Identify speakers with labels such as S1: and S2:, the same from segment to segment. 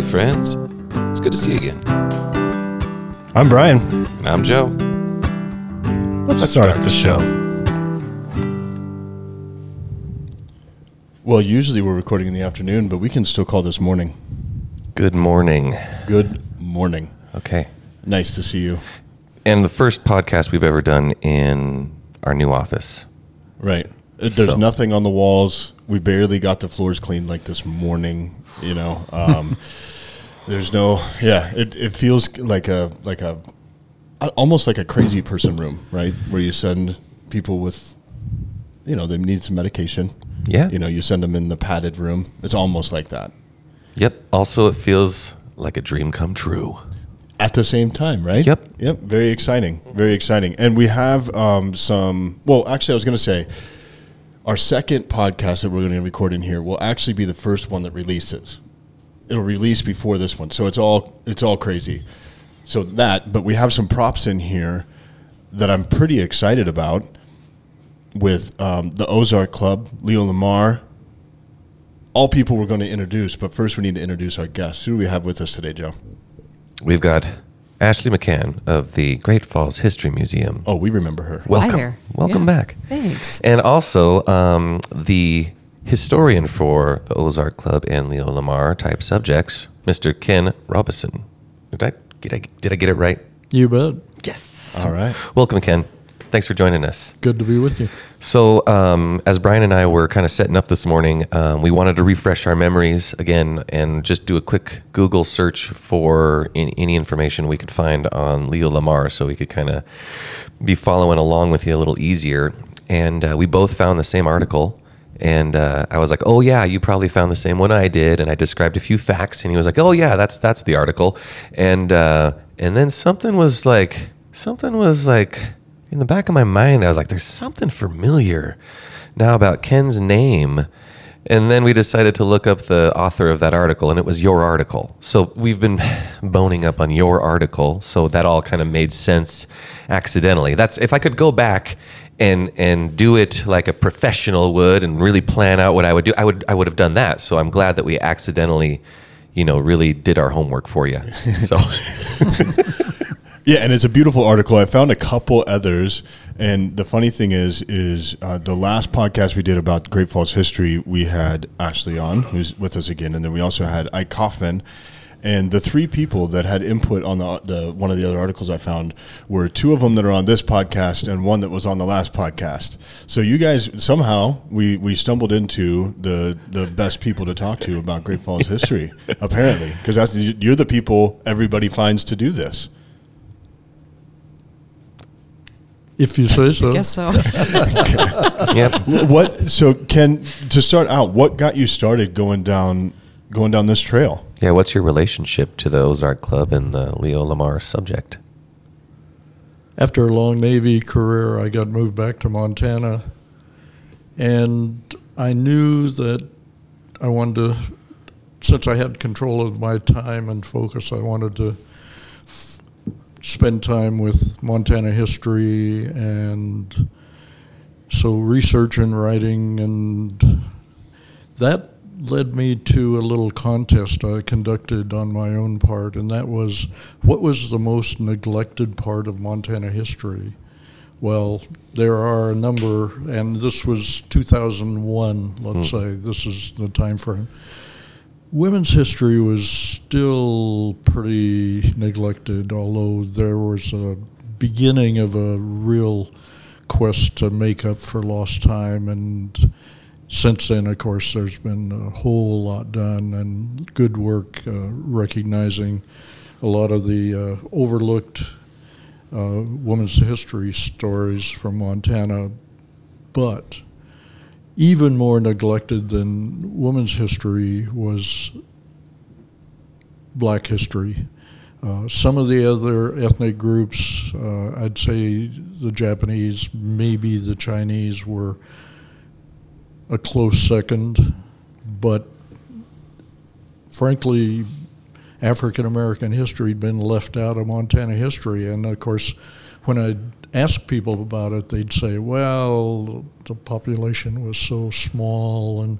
S1: Hey, friends. It's good to see you again.
S2: I'm Brian.
S1: And I'm Joe.
S2: Let's,
S1: Let's
S2: start,
S1: start
S2: the show.
S3: Well, usually we're recording in the afternoon, but we can still call this morning.
S1: Good morning.
S3: Good morning.
S1: Okay.
S3: Nice to see you.
S1: And the first podcast we've ever done in our new office.
S3: Right. There's
S1: So-
S3: nothing on the walls. We barely got the floors cleaned like this morning, you know. Um, there's no yeah, it, it feels like a like a almost like a crazy person room, right? Where you send people with you know, they need some medication.
S1: Yeah.
S3: You know, you send them in the padded room. It's almost like that.
S1: Yep. Also, it feels like a dream come true.
S3: at the same time, right?
S1: Yep.
S3: Yep. Very exciting. Very exciting. And we have um, some. Well, actually, I was going to say our second podcast that we're going to record in here will actually be the first one that releases. It'll release before this one, so it's all it's all crazy. So that, but we have some props in here that I'm pretty excited about with um, the Ozark Club, Leo Lamar. All people we're going to introduce, but first we need to introduce our guests. Who do we have with us today, Joe?
S1: We've got Ashley McCann of the Great Falls History Museum.
S3: Oh, we remember her.
S1: Welcome.
S4: there.
S1: Welcome
S4: Yeah.
S1: back.
S4: Thanks.
S1: And also um, the historian for the Ozark Club and Leo Lamar type subjects, Mr. Ken Robison. Did I, did I, did I get it right?
S5: You bet.
S1: Yes.
S3: All right.
S1: Welcome, Ken. Thanks for joining us.
S5: Good to be with you.
S1: So, um, as Brian and I were kind of setting up this morning, um, we wanted to refresh our memories again and just do a quick Google search for in, any information we could find on Leo Lamar so we could kind of be following along with you a little easier. And uh, we both found the same article. And uh, I was like, "Oh yeah, you probably found the same one I did." And I described a few facts, and he was like, "Oh yeah, that's that's the article." And uh, and then something was like something was like in the back of my mind, I was like, there's something familiar now about Ken's name. And then we decided to look up the author of that article, and it was your article. So we've been boning up on your article, so that all kind of made sense accidentally. That's if I could go back and and do it like a professional would and really plan out what I would do, I would I would have done that. So I'm glad that we accidentally, you know, really did our homework for you. So
S3: Yeah, and it's a beautiful article. I found a couple others, and the funny thing is, is uh, the last podcast we did about Great Falls history, we had Ashley on, who's with us again, and then we also had Ike Kaufman. And the three people that had input on the, the one of the other articles I found were two of them that are on this podcast and one that was on the last podcast. So you guys somehow we, we stumbled into the the best people to talk to about Great Falls history, apparently, because that's you're the people everybody finds to do this.
S5: If you say so.
S4: Guess so.
S1: yep.
S3: what so ken to start out what got you started going down going down this trail
S1: Yeah, what's your relationship to the Ozark Club and the Leo Lamar subject?
S5: After a long Navy career, I got moved back to Montana, and I knew that I wanted to, since I had control of my time and focus, I wanted to f- spend time with Montana history and so research and writing and that led me to a little contest I conducted on my own part, and that was what was the most neglected part of Montana history? Well, there are a number, and this was 2001, let's hmm. say, this is the time frame. Women's history was still pretty neglected, although there was a beginning of a real quest to make up for lost time and since then, of course, there's been a whole lot done and good work uh, recognizing a lot of the uh, overlooked uh, women's history stories from Montana. But even more neglected than women's history was black history. Uh, some of the other ethnic groups, uh, I'd say the Japanese, maybe the Chinese, were a close second, but frankly, African American history had been left out of Montana history. And of course, when I asked people about it, they'd say, "Well, the population was so small, and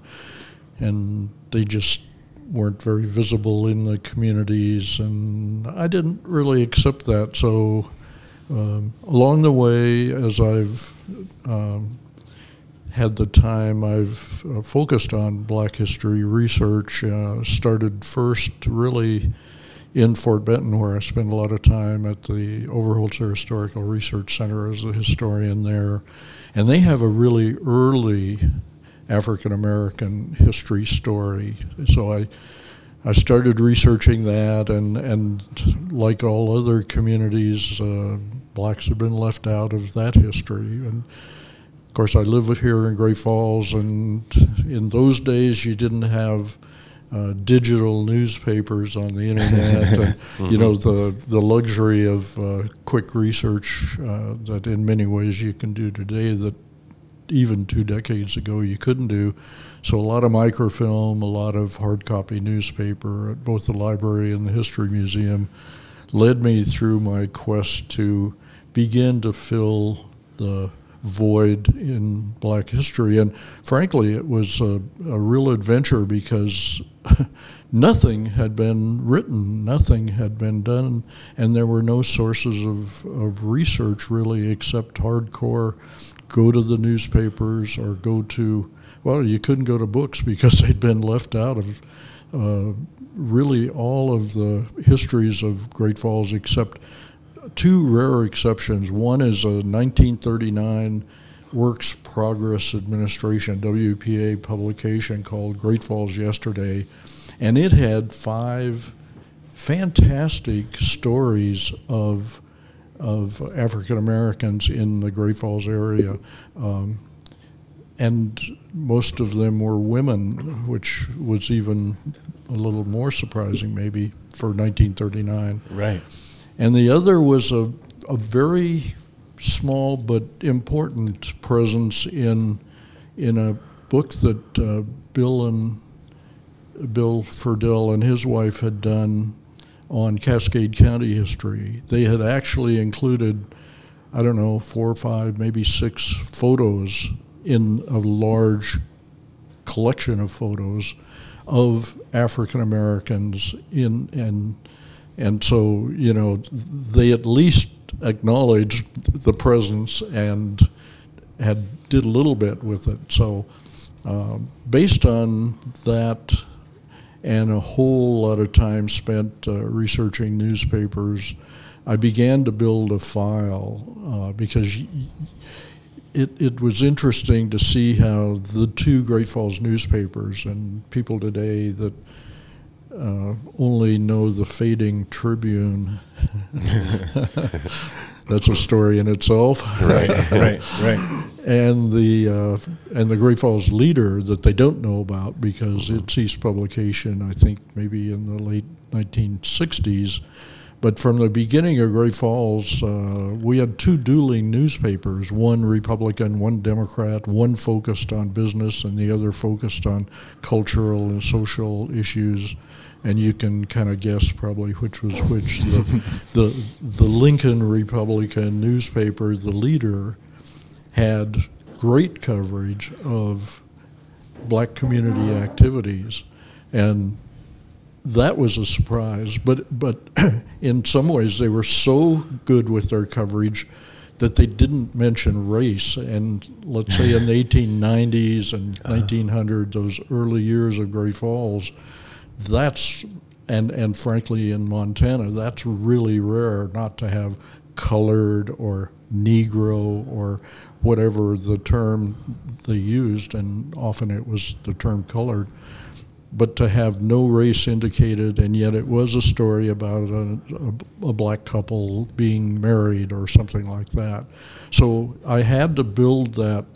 S5: and they just weren't very visible in the communities, and I didn't really accept that. So, um, along the way, as I've um, had the time, I've uh, focused on Black history research. Uh, started first really in Fort Benton, where I spent a lot of time at the Overholser Historical Research Center as a historian there. And they have a really early African American history story. So I, I started researching that, and, and like all other communities, uh, blacks have been left out of that history. And of course, I live here in Great Falls, and in those days, you didn't have uh, digital newspapers on the internet, and, you know the the luxury of uh, quick research uh, that in many ways you can do today that even two decades ago you couldn't do. So a lot of microfilm, a lot of hard copy newspaper at both the library and the history museum led me through my quest to begin to fill the void in black history. And frankly, it was a, a real adventure because nothing had been written, nothing had been done, and there were no sources of, of research really except hardcore go to the newspapers or go to, well, you couldn't go to books because they'd been left out of. Uh, really, all of the histories of Great Falls except two rare exceptions. One is a 1939 Works Progress Administration WPA publication called Great Falls Yesterday, and it had five fantastic stories of of African Americans in the Great Falls area. Um, and most of them were women, which was even a little more surprising, maybe for 1939.
S3: Right.
S5: And the other was a, a very small but important presence in in a book that uh, Bill and Bill Ferdell and his wife had done on Cascade County history. They had actually included, I don't know, four or five, maybe six photos in a large collection of photos of African Americans in and and so, you know, they at least acknowledged the presence and had did a little bit with it. So, uh, based on that and a whole lot of time spent uh, researching newspapers, I began to build a file uh, because it, it was interesting to see how the two Great Falls newspapers and people today that uh, only know the fading Tribune. That's a story in itself.
S3: Right, right, right.
S5: And the uh, and the Great Falls Leader that they don't know about because it ceased publication, I think, maybe in the late 1960s. But from the beginning of Great Falls, uh, we had two dueling newspapers one Republican, one Democrat, one focused on business, and the other focused on cultural and social issues and you can kind of guess probably which was which. The, the, the Lincoln Republican newspaper, the leader, had great coverage of black community activities, and that was a surprise. But but in some ways, they were so good with their coverage that they didn't mention race. And let's say in the 1890s and uh-huh. 1900, those early years of Great Falls that's and and frankly in Montana that's really rare not to have colored or negro or whatever the term they used and often it was the term colored but to have no race indicated and yet it was a story about a, a, a black couple being married or something like that so i had to build that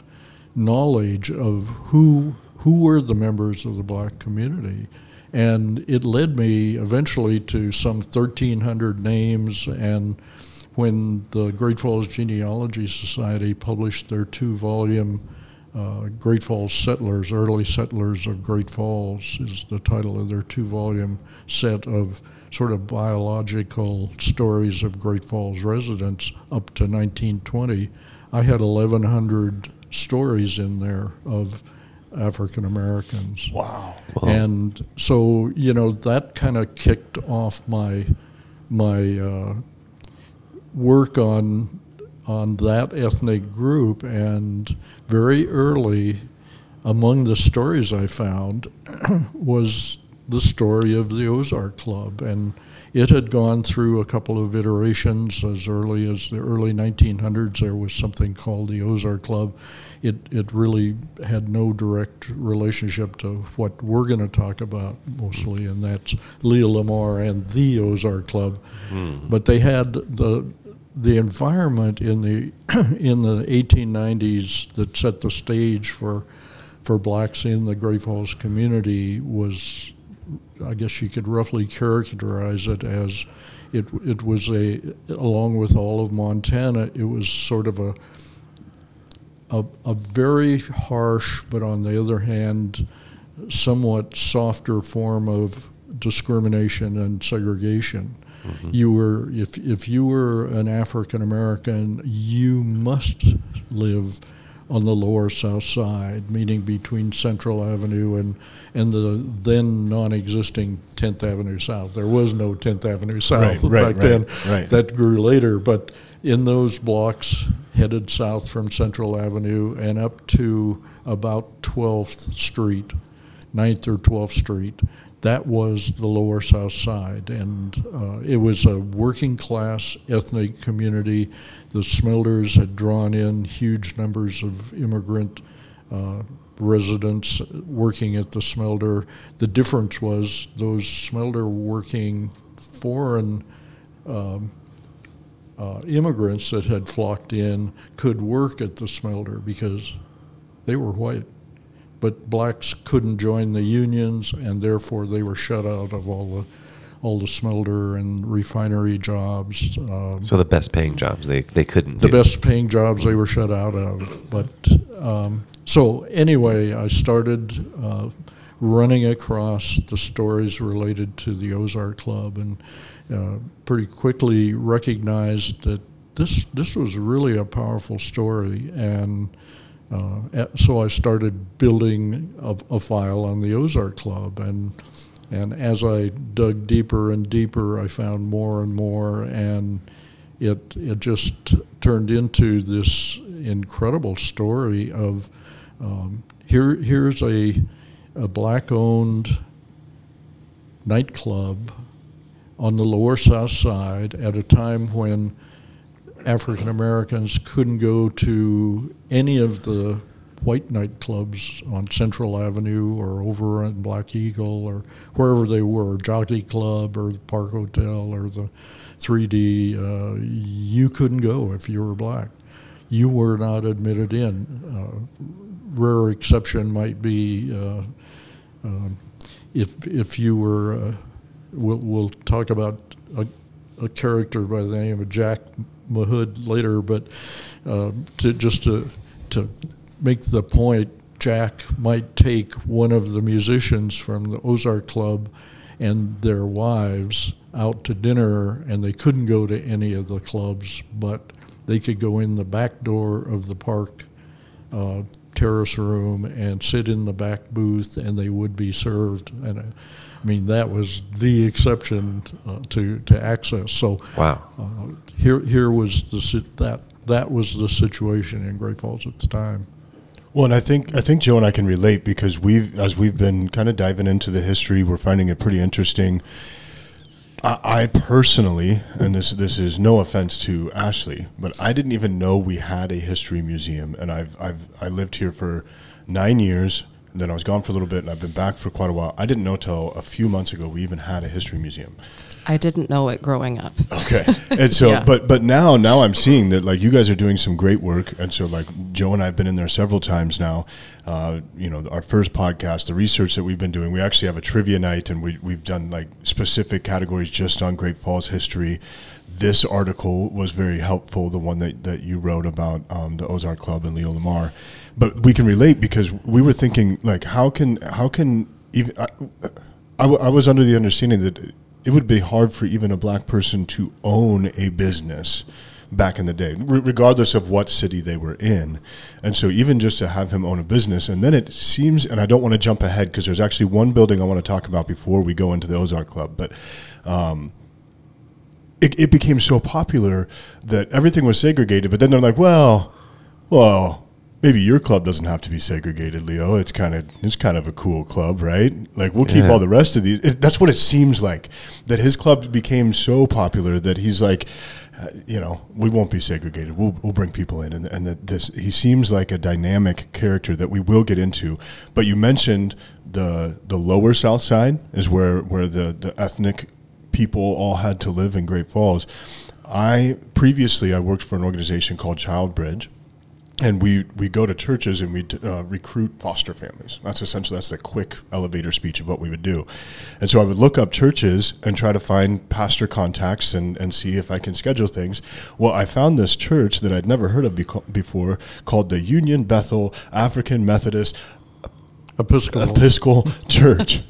S5: knowledge of who who were the members of the black community and it led me eventually to some 1,300 names. And when the Great Falls Genealogy Society published their two volume uh, Great Falls Settlers, Early Settlers of Great Falls, is the title of their two volume set of sort of biological stories of Great Falls residents up to 1920. I had 1,100 stories in there of African Americans.
S3: Wow.
S5: And so you know that kind of kicked off my my uh, work on on that ethnic group, and very early, among the stories I found, was the story of the Ozark Club, and it had gone through a couple of iterations as early as the early 1900s. There was something called the Ozark Club. It, it really had no direct relationship to what we're going to talk about mostly, and that's Leo Lamar and the Ozark Club. Hmm. But they had the the environment in the in the 1890s that set the stage for for blacks in the Great Falls community was I guess you could roughly characterize it as it it was a along with all of Montana it was sort of a a, a very harsh but on the other hand somewhat softer form of discrimination and segregation Mm-hmm. you were if if you were an African American you must live on the lower south side, meaning between Central Avenue and, and the then non-existing 10th Avenue South. There was no 10th Avenue South
S3: Right, right,
S5: back then.
S3: right, right.
S5: That grew later, but in those blocks headed south from Central Avenue and up to about 12th Street, 9th or 12th Street, that was the lower south side and uh, it was a working class ethnic community. The smelters had drawn in huge numbers of immigrant uh, residents working at the smelter. The difference was those smelter working foreign um, uh, immigrants that had flocked in could work at the smelter because they were white but blacks couldn't join the unions, and therefore they were shut out of all the all the smelter and refinery jobs. Um,
S1: So the best paying jobs they, they couldn't
S5: the
S1: do.
S5: best paying jobs they were shut out of. But um, so anyway, I started uh, running across the stories related to the Ozark Club, and uh, pretty quickly recognized that this this was really a powerful story and. Uh, so I started building a, a file on the Ozark Club, and and as I dug deeper and deeper, I found more and more, and it it just turned into this incredible story of um, here here's a a black-owned nightclub on the lower south side at a time when African Americans couldn't go to any of the white nightclubs on Central Avenue or over in Black Eagle or wherever they were, Jockey Club or the Park Hotel or the 3D. Uh, you couldn't go if you were black. You were not admitted in. Uh, rare exception might be uh, um, if if you were. Uh, we'll, we'll talk about a, a character by the name of Jack Mahood later, but uh, to just to to make the point, Jack might take one of the musicians from the Ozark Club and their wives out to dinner, and they couldn't go to any of the clubs, but they could go in the back door of the park uh, terrace room and sit in the back booth, and they would be served. And uh, I mean, that was the exception uh, to to access. So
S1: Wow.
S5: uh, here here was the that that was the situation in Great Falls at the time.
S3: Well, and I think I think Joe and I can relate because we've as we've been kind of diving into the history, we're finding it pretty interesting. I, I personally, and this this is no offense to Ashley, but I didn't even know we had a history museum, and I've I've I lived here for nine years. And then I was gone for a little bit, and I've been back for quite a while. I didn't know till a few months ago we even had a history museum.
S4: I didn't know it growing up.
S3: Okay. And so,
S4: Yeah.
S3: but but now now I'm seeing that like you guys are doing some great work, and so like Joe and I have been in there several times now. Uh, you know, our first podcast, the research that we've been doing, we actually have a trivia night, and we we've done like specific categories just on Great Falls history. This article was very helpful, the one that, that you wrote about um, the Ozark Club and Leo Lamar. But we can relate because we were thinking like, how can how can even I, I, w- I was under the understanding that it would be hard for even a black person to own a business back in the day, re- regardless of what city they were in. And so, even just to have him own a business, and then it seems, and I don't want to jump ahead because there's actually one building I want to talk about before we go into the Ozark Club, but. Um, it, it became so popular that everything was segregated, but then they're like, well, well, maybe your club doesn't have to be segregated, Leo. It's kind of it's kind of a cool club, right? Like we'll keep
S1: Yeah.
S3: all the rest of these. It, that's what it seems like. That his club became so popular that he's like, uh, you know, we won't be segregated. We'll we'll bring people in, and and that this he seems like a dynamic character that we will get into. But you mentioned the the lower South Side is where where the the ethnic people all had to live in Great Falls. I previously I worked for an organization called Child Bridge, and we we go to churches and we uh, recruit foster families. That's essentially that's the quick elevator speech of what we would do. And so I would look up churches and try to find pastor contacts and and see if I can schedule things. Well, I found this church that I'd never heard of beco- before called the Union Bethel African Methodist
S5: Episcopal.
S3: Episcopal Church.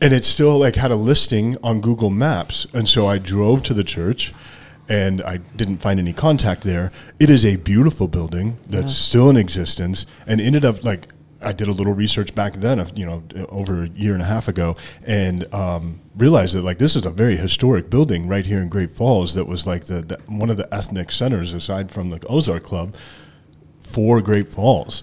S3: And it still like had a listing on Google Maps. And so I drove to the church and I didn't find any contact there. It is a beautiful building that's
S4: Yeah.
S3: still in existence and ended up like I did a little research back then, you know, over a year and a half ago, and um, realized that like this is a very historic building right here in Great Falls. That was like the, the one of the ethnic centers aside from the Ozark Club for Great Falls.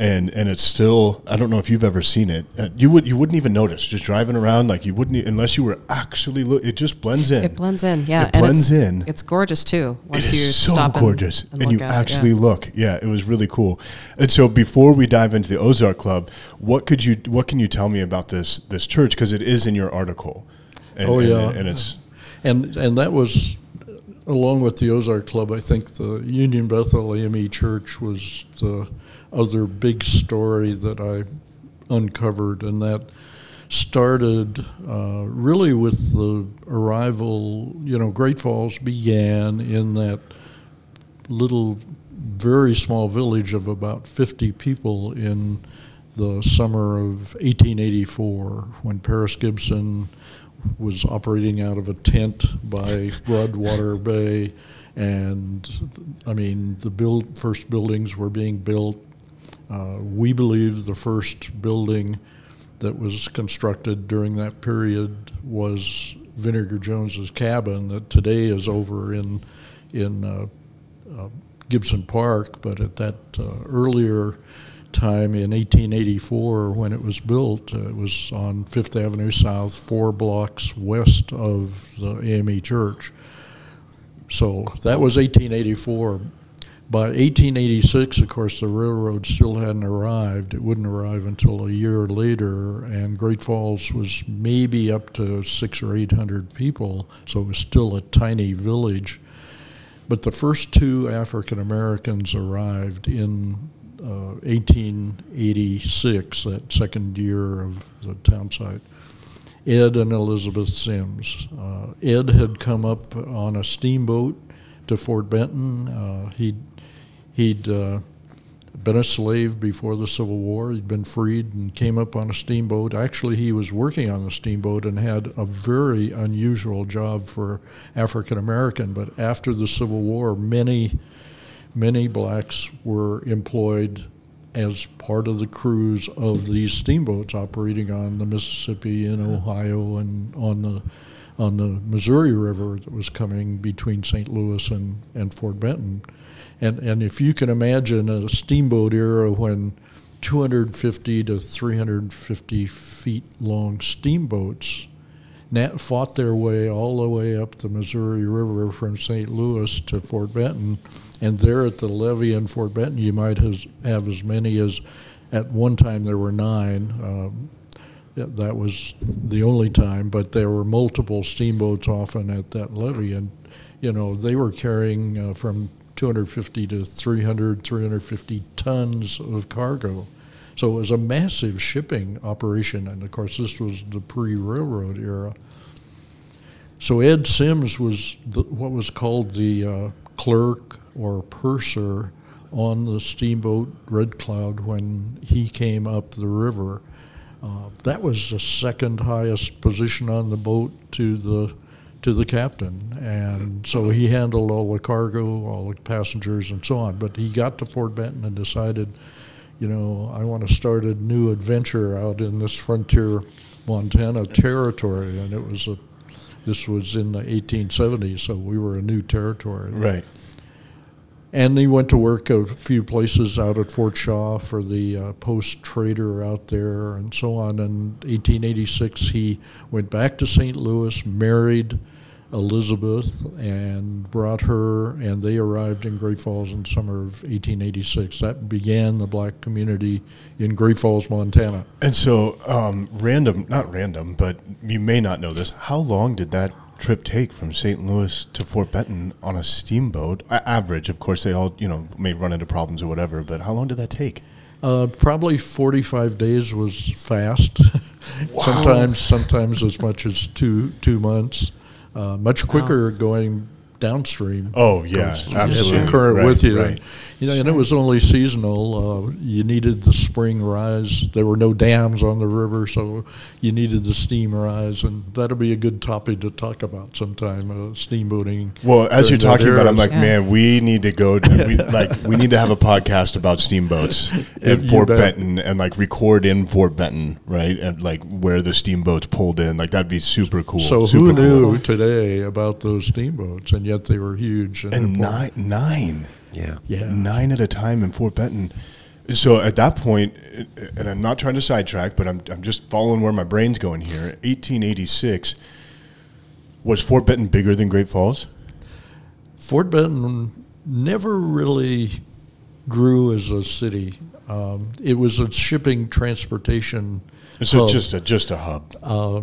S3: And, and it's still I don't know if you've ever seen it uh, you would you wouldn't even notice just driving around like you wouldn't e- unless you were actually look it just blends in
S4: It blends in, yeah.
S3: It blends
S4: it's,
S3: in.
S4: It's gorgeous too. Once
S3: it
S4: you
S3: so
S4: stop
S3: gorgeous, and,
S4: and,
S3: you
S4: look at it,
S3: actually
S4: yeah.
S3: look. Yeah, it was really cool. And so, before we dive into the Ozark Club, what could you, what can you tell me about this this church? Because it is in your article. And,
S5: Oh, yeah.
S3: and, it's
S5: And and that was along with the Ozark Club. I think the Union Bethel AME Church was the other big story that I uncovered, and that started uh, really with the arrival. You know, Great Falls began in that little, very small village of about 50 people in the summer of 1884 when Paris Gibson was operating out of a tent by Broadwater Bay. And I mean, the build, first buildings were being built. Uh, we believe the first building that was constructed during that period was Vinegar Jones's cabin that today is over in in uh, uh, Gibson Park, but at that uh, earlier time in 1884 when it was built, uh, it was on Fifth Avenue South, four blocks west of the AME Church. So that was 1884. By 1886, of course, the railroad still hadn't arrived. It wouldn't arrive until a year later, and Great Falls was maybe up to six or eight hundred people, so it was still a tiny village. But the first two African Americans arrived in uh, 1886, that second year of the town site. Ed and Elizabeth Sims. Uh, Ed had come up on a steamboat to Fort Benton. Uh, he'd he'd uh, been a slave before the Civil War. He'd been freed and came up on a steamboat. Actually, he was working on the steamboat and had a very unusual job for African American. But after the Civil War, many many blacks were employed as part of the crews of these steamboats operating on the Mississippi and Ohio and on the on the Missouri River that was coming between St. Louis and, and Fort Benton. And and if you can imagine a steamboat era when 250 to 350 feet long steamboats nat- fought their way all the way up the Missouri River from St. Louis to Fort Benton, and there at the levee in Fort Benton, you might has, have as many as, at one time there were nine. Um, that was the only time, but there were multiple steamboats often at that levee, and you know they were carrying uh, from 250 to 300, 350 tons of cargo. So it was a massive shipping operation, and of course, this was the pre railroad era. So Ed Sims was the, what was called the uh, clerk or purser on the steamboat Red Cloud when he came up the river. Uh, that was the second highest position on the boat to the to the captain, and so he handled all the cargo, all the passengers, and so on. But he got to Fort Benton and decided, you know, I want to start a new adventure out in this frontier Montana territory, and it was a. This was in the 1870s, so we were a new territory.
S3: Right.
S5: And he went to work a few places out at Fort Shaw for the uh, post trader out there and so on. In 1886, he went back to St. Louis, married Elizabeth, and brought her, and they arrived in Great Falls in summer of 1886. That began the black community in Great Falls, Montana.
S3: And so, um, random, not random, but you may not know this. How long did that trip take from St. Louis to Fort Benton on a steamboat? A- average, of course, they all, you know, may run into problems or whatever, but how long did that take?
S5: Uh, probably 45 days was fast. sometimes, sometimes as much as two two months. Uh, much quicker going downstream.
S3: Oh, yeah, absolutely.
S5: current
S3: Right,
S5: with you.
S3: right.
S5: You know, and it was only seasonal. Uh, you needed the spring rise. There were no dams on the river, so you needed the steam rise, and that'll be a good topic to talk about sometime. Uh, steamboating.
S3: Well, as you're talking about, it, I'm like,
S4: Yeah.
S3: man, we need to go. To, we, like, we need to have a podcast about steamboats in Fort
S5: bet.
S3: Benton and like record in Fort Benton, right? And like where the steamboats pulled in. Like that'd be super cool.
S5: So
S3: super
S5: who
S3: cool.
S5: knew today about those steamboats, and yet they were huge.
S3: And
S5: important.
S3: nine, nine,
S1: Yeah.
S5: Yeah.
S3: nine at a time in Fort Benton. So at that point, and I'm not trying to sidetrack, but I'm I'm just following where my brain's going here. 1886 was Fort Benton bigger than Great Falls?
S5: Fort Benton never really grew as a city. Um, it was a shipping transportation.
S3: So
S5: hub.
S3: just a just a hub.
S5: Uh,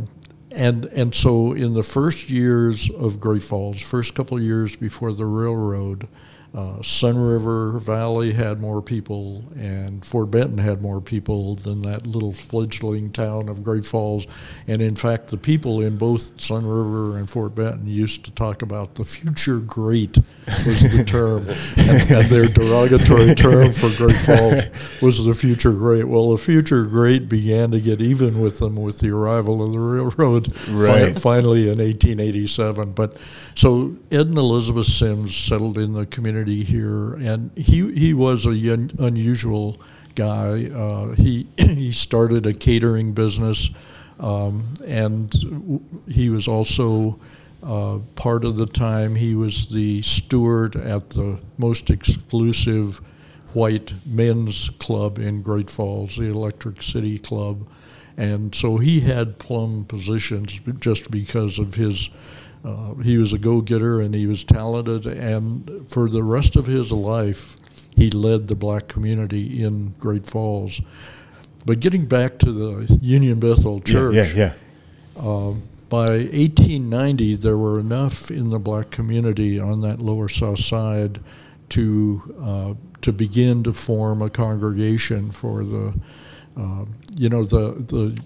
S5: and and so in the first years of Great Falls, first couple of years before the railroad, uh, Sun River Valley had more people, and Fort Benton had more people than that little fledgling town of Great Falls. And in fact, the people in both Sun River and Fort Benton used to talk about the future great was the term, and, and their derogatory term for Great Falls was the future great. Well, the future great began to get even with them with the arrival of the railroad fi-
S3: Right.
S5: finally in 1887. But so Ed and Elizabeth Sims settled in the community here, and he he was a un- unusual guy. Uh, he he started a catering business, um, and w- he was also. Uh, part of the time, he was the steward at the most exclusive white men's club in Great Falls, the Electric City Club. And so he had plum positions just because of his, uh, he was a go getter and he was talented. And for the rest of his life, he led the black community in Great Falls. But getting back to the Union Bethel Church,
S3: Yeah, yeah, yeah.
S5: um, by 1890, there were enough in the black community on that lower south side to uh, to begin to form a congregation for the, uh, you know, the the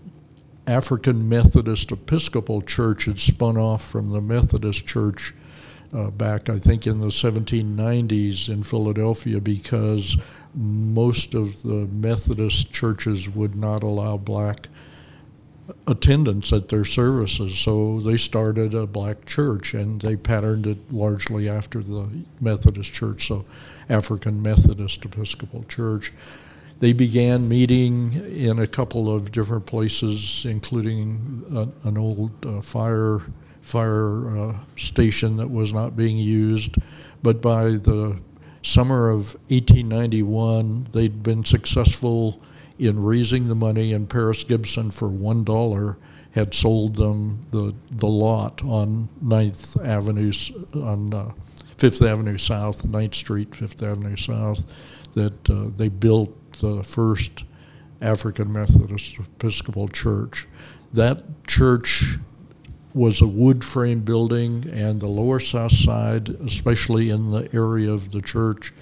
S5: African Methodist Episcopal Church had spun off from the Methodist Church uh, back, I think, in the 1790s in Philadelphia because most of the Methodist churches would not allow black attendance at their services. So they started a black church and they patterned it largely after the Methodist Church, so African Methodist Episcopal Church. They began meeting in a couple of different places, including an old uh, fire fire uh, station that was not being used. But by the summer of 1891, they'd been successful in raising the money, and Paris Gibson, for one dollar, had sold them the the lot on 9th Avenue, on uh, Fifth Avenue South, 9th Street, Fifth Avenue South, that uh, they built the first African Methodist Episcopal Church. That church was a wood frame building, and the lower south side, especially in the area of the church,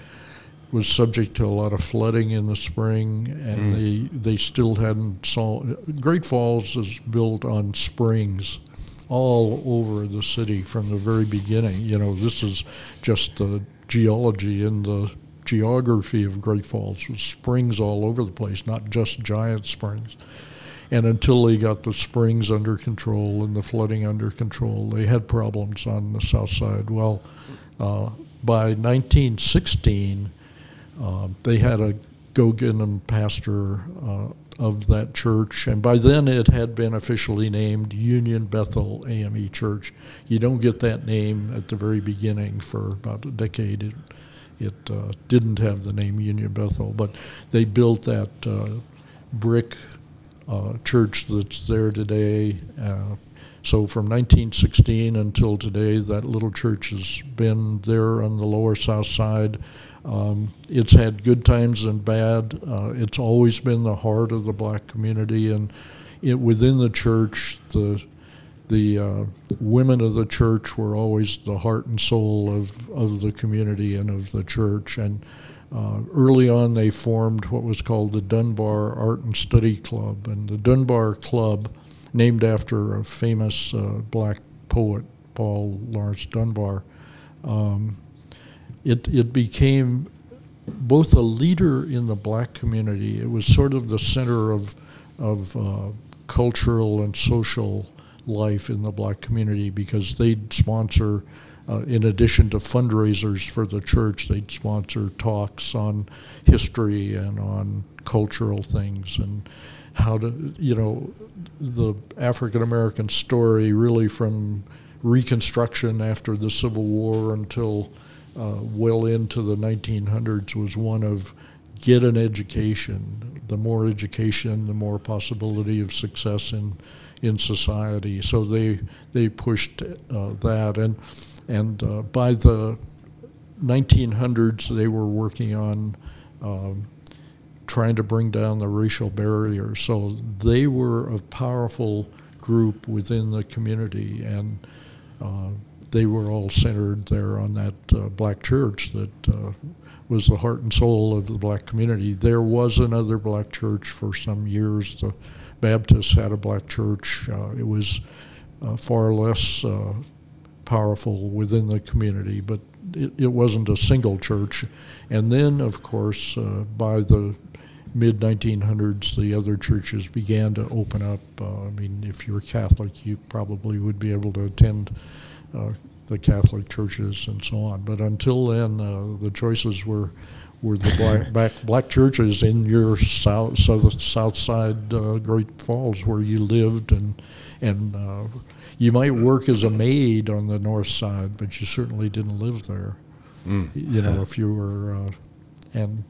S5: was subject to a lot of flooding in the spring, and they they still hadn't solved. Great Falls is built on springs all over the city from the very beginning. You know, this is just the geology and the geography of Great Falls with springs all over the place, not just giant springs. and until they got the springs under control and the flooding under control, they had problems on the south side. Well, uh, by 1916, uh, they had a Gogin pastor uh, of that church, and by then it had been officially named Union Bethel AME Church. You don't get that name at the very beginning for about a decade. It, it uh, didn't have the name Union Bethel, but they built that uh, brick uh, church that's there today. Uh, so from 1916 until today, that little church has been there on the lower south side. Um, it's had good times and bad. Uh, it's always been the heart of the black community, and it, within the church, the the uh, women of the church were always the heart and soul of, of the community and of the church. And uh, early on, they formed what was called the Dunbar Art and Study Club. And the Dunbar Club, named after a famous uh, black poet, Paul Laurence Dunbar, um, it, it became both a leader in the black community. It was sort of the center of, of uh, cultural and social life in the black community because they'd sponsor, uh, in addition to fundraisers for the church, they'd sponsor talks on history and on cultural things and how to, you know, the African American story really from Reconstruction after the Civil War until uh, well into the 1900s was one of get an education. The more education, the more possibility of success in in society. So they they pushed uh, that, and and uh, by the 1900s they were working on. Um, trying to bring down the racial barrier. So they were a powerful group within the community, and uh, they were all centered there on that uh, black church that uh, was the heart and soul of the black community. There was another black church for some years. The Baptists had a black church. Uh, it was uh, far less uh, powerful within the community, but it, it, wasn't a single church. And then, of course, uh, by the mid 1900s, the other churches began to open up. I mean, if you're Catholic, you probably would be able to attend the Catholic churches and so on. But until then, the choices were were the black, black, black churches in your south south, south side uh, Great Falls where you lived and and uh, you might work as a maid on the north side, but you certainly didn't live there. Mm. You know, if you were uh, and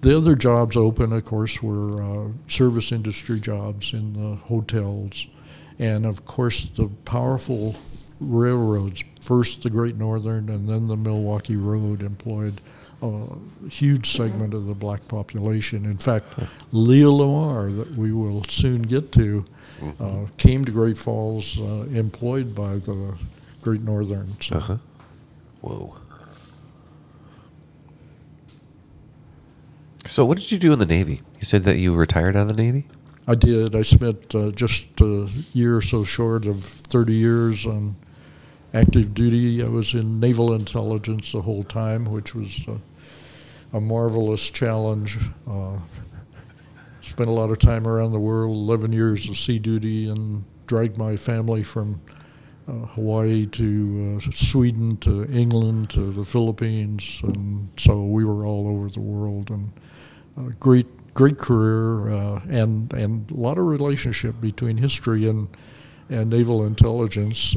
S5: the other jobs open, of course, were uh, service industry jobs in the hotels, and of course the powerful railroads. First, the Great Northern, and then the Milwaukee Road employed a huge segment of the black population. In fact, Leo Lamar, that we will soon get to, mm-hmm. uh, came to Great Falls uh, employed by the Great Northern. So.
S1: Uh-huh. Whoa. So, what did you do in the Navy? You said that you retired out of the Navy?
S5: I did. I spent uh, just a year or so short of 30 years on active duty. I was in naval intelligence the whole time, which was uh, a marvelous challenge. Uh, spent a lot of time around the world, 11 years of sea duty, and dragged my family from uh, Hawaii to uh, Sweden to England to the Philippines, and so we were all over the world. And uh, great, great career, uh, and and a lot of relationship between history and and naval intelligence.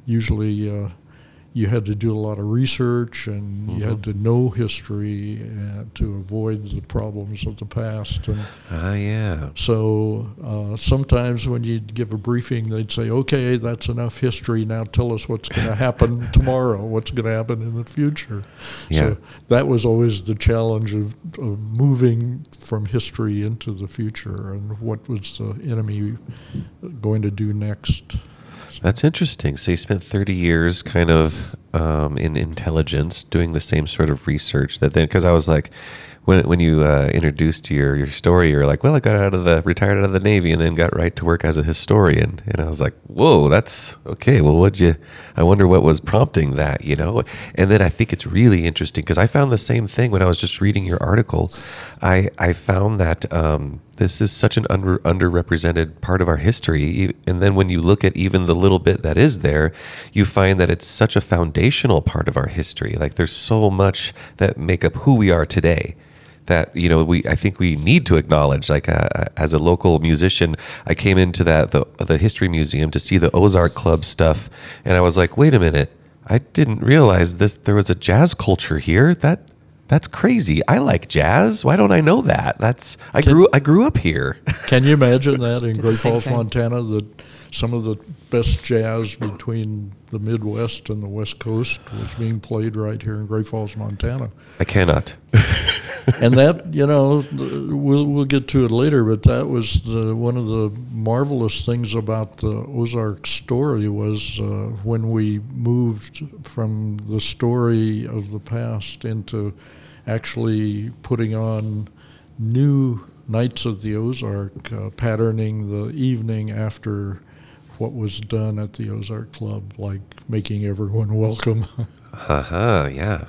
S5: Uh, usually you had to do a lot of research and mm-hmm. you had mm-hmm. to know history uh, to avoid the problems of the past. And
S1: uh, yeah.
S5: So uh, sometimes when you'd give a briefing, they'd say, "Okay, that's enough history. Now tell us what's going to happen tomorrow. What's going to happen in the future."
S1: Yeah.
S5: So that was always the challenge of, of moving from history into the future and what was the enemy going to do next.
S1: That's interesting. So you spent 30 years kind of um, in intelligence, doing the same sort of research that then because I was like, when when you uh, introduced your your story, you're like, well, I got out of the retired out of the Navy and then got right to work as a historian, and I was like, whoa, that's okay. Well, what'd you? I wonder what was prompting that, you know? And then I think it's really interesting because I found the same thing when I was just reading your article. I I found that. Um, this is such an under, underrepresented part of our history. And then when you look at even the little bit that is there, you find that it's such a foundational part of our history. Like there's so much that make up who we are today that you know we I think we need to acknowledge. Like uh, as a local musician, I came into that the the history museum to see the Ozark Club stuff, and I was like, wait a minute, I didn't realize this. There was a jazz culture here. That that's crazy. I like jazz. Why don't I know that? That's I grew I grew up here.
S5: Can you imagine that in Great Falls,
S4: thing.
S5: Montana, that some of the best jazz between the Midwest and the West Coast was being played right here in Great Falls, Montana?
S1: I cannot.
S5: and that you know we'll we'll get to it later but that was the, one of the marvelous things about the Ozark story was uh, when we moved from the story of the past into actually putting on new Nights of the Ozark uh, patterning the evening after what was done at the Ozark Club like making everyone welcome
S1: Uh-huh, yeah.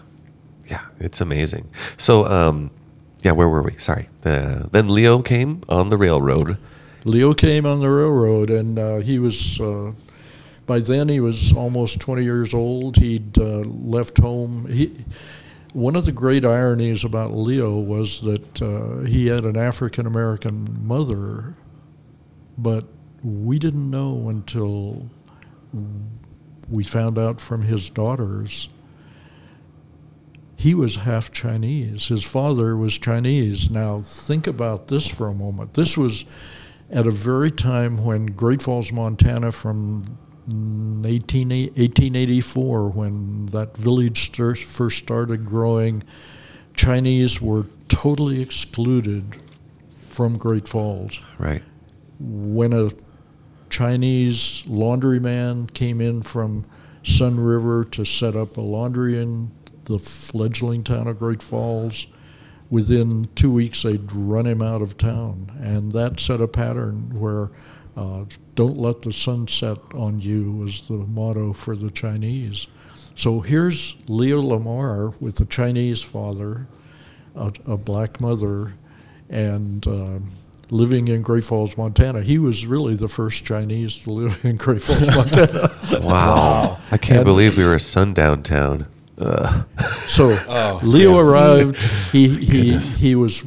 S1: Yeah, it's amazing. So, um, yeah, where were we? Sorry. Uh, then Leo came on the railroad.
S5: Leo came on the railroad, and uh, he was. Uh, by then, he was almost 20 years old. He'd uh, left home. He, one of the great ironies about Leo was that uh, he had an African American mother, but we didn't know until we found out from his daughters he was half Chinese. His father was Chinese. Now, think about this for a moment. This was at a very time when Great Falls, Montana, from 18, 1884, when that village first started growing, Chinese were totally excluded from Great Falls.
S1: Right.
S5: When a Chinese laundryman came in from Sun River to set up a laundry in the fledgling town of Great Falls, within two weeks they'd run him out of town. And that set a pattern where uh, don't let the sun set on you was the motto for the Chinese. So here's Leo Lamar with a Chinese father, a, a black mother, and uh, living in Great Falls, Montana. He was really the first Chinese to live in Great Falls, Montana.
S1: Wow. I can't
S5: And-
S1: believe we were a sundown town. Ugh.
S5: So
S3: Oh,
S5: Leo
S3: yeah.
S5: arrived. He he
S1: Goodness.
S5: he was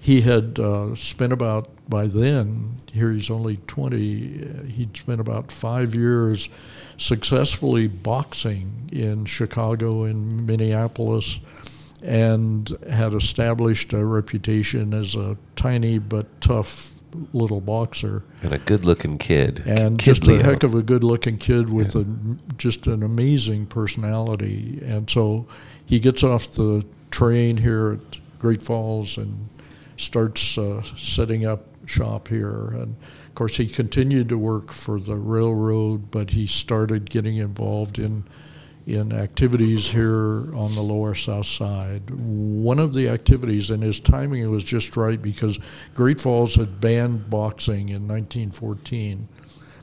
S5: he had uh, spent about by then here he's only twenty. uh, He'd spent about five years successfully boxing in Chicago and Minneapolis, and had established a reputation as a tiny but tough little boxer
S1: And a good looking kid.
S5: and
S1: Kid
S5: just
S1: Leo.
S5: a heck of a good-looking kid with a just an amazing personality. And so he gets off the train here at Great Falls and starts uh, setting up shop here. And of course, he continued to work for the railroad, but he started getting involved in in activities here on the lower south side. One of the activities, and his timing was just right because Great Falls had banned boxing in 1914,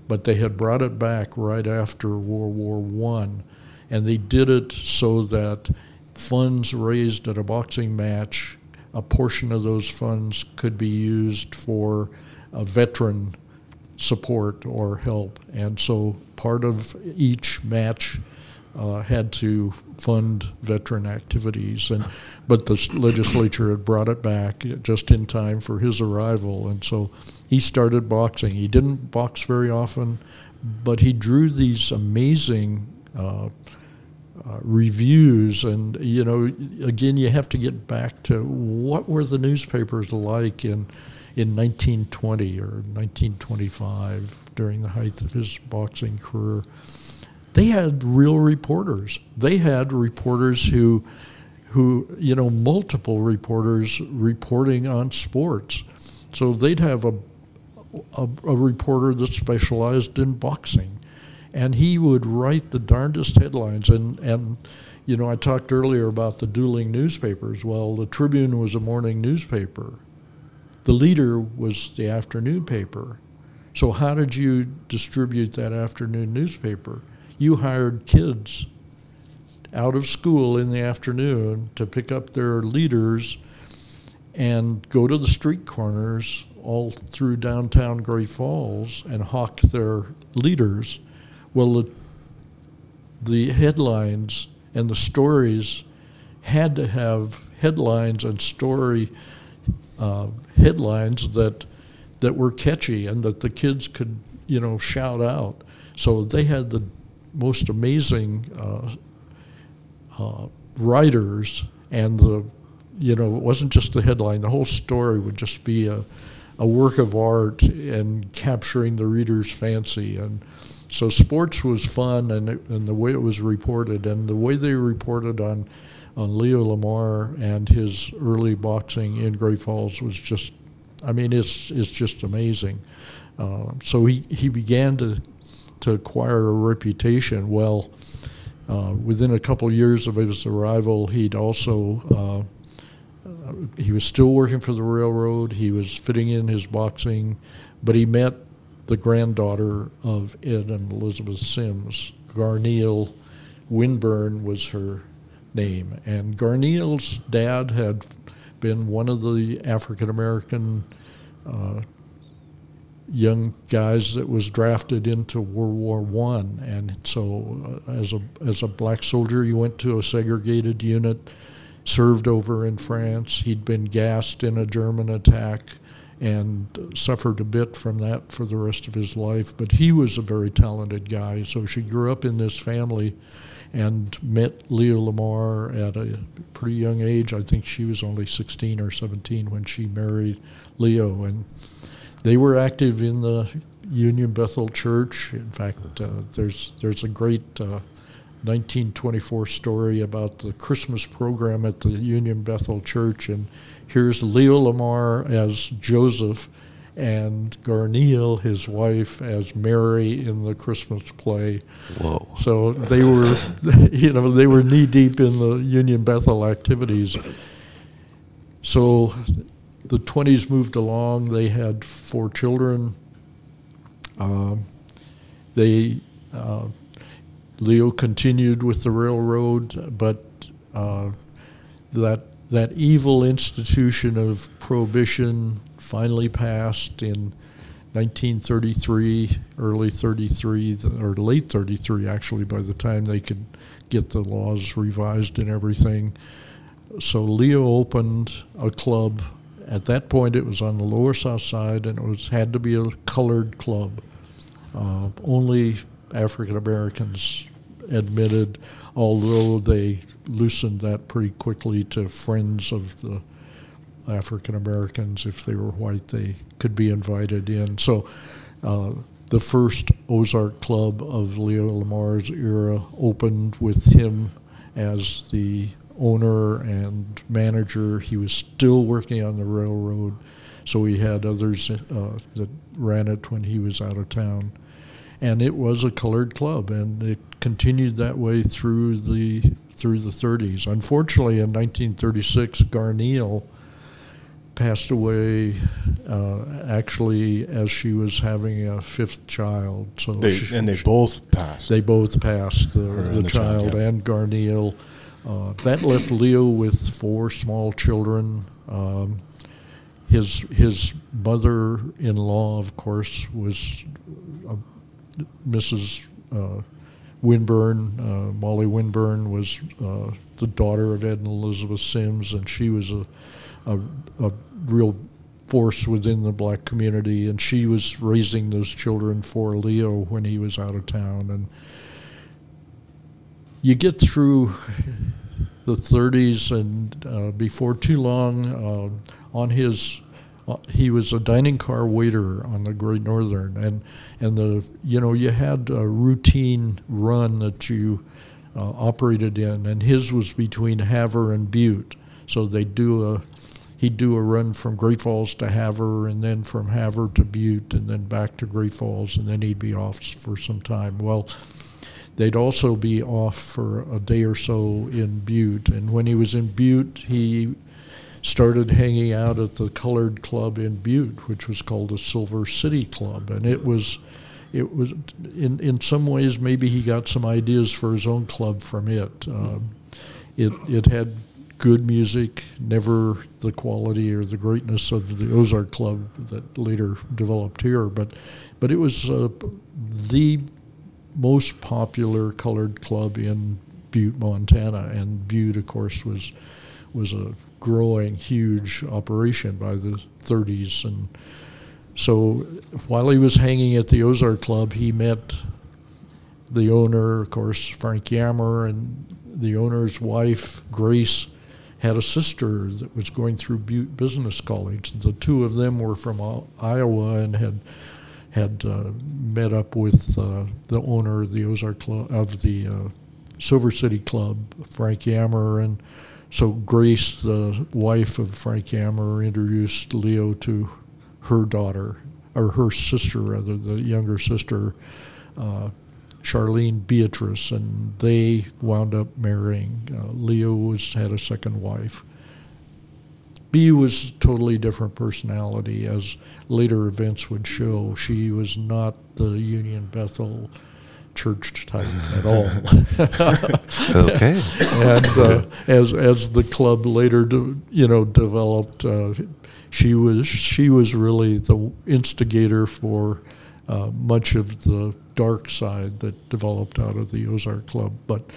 S5: but they had brought it back right after World War One, and they did it so that funds raised at a boxing match, a portion of those funds could be used for veteran support or help. And so part of each match uh, had to fund veteran activities. And but the legislature had brought it back just in time for his arrival, and so he started boxing. He didn't box very often, but he drew these amazing. Uh, uh, reviews and you know again you have to get back to what were the newspapers like in in 1920 or 1925 during the height of his boxing career. They had real reporters. They had reporters who who you know multiple reporters reporting on sports. So they'd have a a, a reporter that specialized in boxing and he would write the darndest headlines. And and you know, I talked earlier about the dueling newspapers. Well, the Tribune was a morning newspaper. The Leader was the afternoon paper. So how did you distribute that afternoon newspaper? You hired kids out of school in the afternoon to pick up their leaders and go to the street corners all through downtown Great Falls and hawk their leaders. Well, the, the headlines and the stories had to have headlines and story uh, headlines that that were catchy and that the kids could you know shout out. So they had the most amazing uh, uh, writers and the you know it wasn't just the headline the whole story would just be a, a work of art and capturing the reader's fancy and so sports was fun and, it, and the way it was reported and the way they reported on on Leo Lamar and his early boxing in Great Falls was just I mean it's it's just amazing uh, so he, he began to to acquire a reputation well uh, within a couple of years of his arrival, he'd also uh, he was still working for the railroad. He was fitting in his boxing, but he met the granddaughter of Ed and Elizabeth Sims. Garneil Winburn was her name, and Garneil's dad had been one of the African American uh, young guys that was drafted into World War One, and so uh, as a as a black soldier, he went to a segregated unit, served over in France. He'd been gassed in a German attack, and suffered a bit from that for the rest of his life. But he was a very talented guy, so she grew up in this family. And met Leo Lamar at a pretty young age. I think she was only 16 or 17 when she married Leo. And they were active in the Union Bethel Church. In fact, uh, there's there's a great uh, 1924 story about the Christmas program at the Union Bethel Church, and here's Leo Lamar as Joseph, and Garneil, his wife, as Mary in the Christmas play.
S1: Whoa.
S5: So they were, you know, they were knee deep in the Union Bethel activities. So the 20s moved along. They had four children. Um, they uh, Leo continued with the railroad, but uh, that that evil institution of prohibition finally passed in 1933, early 33, or late 33, actually, by the time they could get the laws revised and everything. So Leo opened a club. At that point, it was on the Lower South Side, and it was had to be a colored club. Uh, only African Americans admitted, although they loosened that pretty quickly to friends of the African Americans. If they were white, they could be invited in. So uh, the first Ozark Club of Leo Lamar's era opened with him as the owner and manager. He was still working on the railroad, so he had others uh, that ran it when he was out of town and it was a colored club, and it continued that way through the through the 30s. Unfortunately, in 1936, Garneil passed away uh, actually as she was having a fifth child. So
S3: They,
S5: she-
S3: and they both passed.
S5: they both passed the, the,
S3: the child,
S5: child
S3: yeah.
S5: and Garneil. Uh, that left Leo with four small children. Um, his his mother-in-law, of course, was uh, Mrs. Uh, Winburn. Uh, Molly Winburn was uh, the daughter of Ed and Elizabeth Sims, and she was a, a, a real force within the black community. And she was raising those children for Leo when he was out of town. And you get through the 30s, and uh, before too long, uh, on his he was a dining car waiter on the Great Northern, and and the you know you had a routine run that you uh, operated in, and his was between Havre and Butte, so they do a he'd do a run from Great Falls to Havre, and then from Havre to Butte, and then back to Great Falls, and then he'd be off for some time. Well, they'd also be off for a day or so in Butte, and when he was in Butte, he started hanging out at the Colored Club in Butte, which was called the Silver City Club, and it was. It was in in some ways maybe he got some ideas for his own club from it. Um, it it had good music, never the quality or the greatness of the Ozark Club that later developed here, but but it was uh, the most popular colored club in Butte, Montana, and Butte, of course, was was a growing, huge operation by the 30s, and so while he was hanging at the Ozark Club, he met the owner, of course, Frank Yammer, and the owner's wife, Grace, had a sister that was going through Butte Business College. The two of them were from Iowa and had had uh, met up with uh, the owner of the Ozark Club of the uh, Silver City Club, Frank Yammer, and so Grace, the wife of Frank Yammer, introduced Leo to her daughter, or her sister rather, the younger sister, uh, Charlene Beatrice, and they wound up marrying. Uh, Leo was had a second wife. B was totally different personality, as later events would show. She was not the Union Bethel church type at all.
S1: okay.
S5: and uh, as as the club later, de- you know, developed, uh, she was she was really the instigator for uh, much of the dark side that developed out of the Ozark Club. But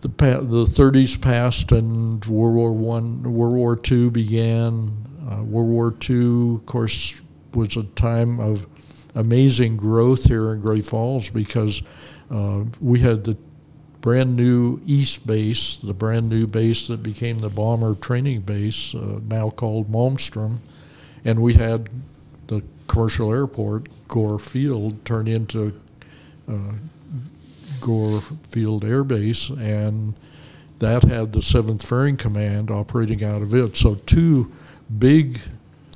S5: the pa- the 30s passed and World War One, World War Two began. Uh, World War Two, of course, was a time of amazing growth here in Great Falls because uh, we had the brand new East Base, the brand new base that became the bomber training base, uh, now called Malmstrom, and we had the commercial airport, Gore Field, turn into uh, Gore Field Air Base, and that had the 7th Ferrying Command operating out of it. So, two big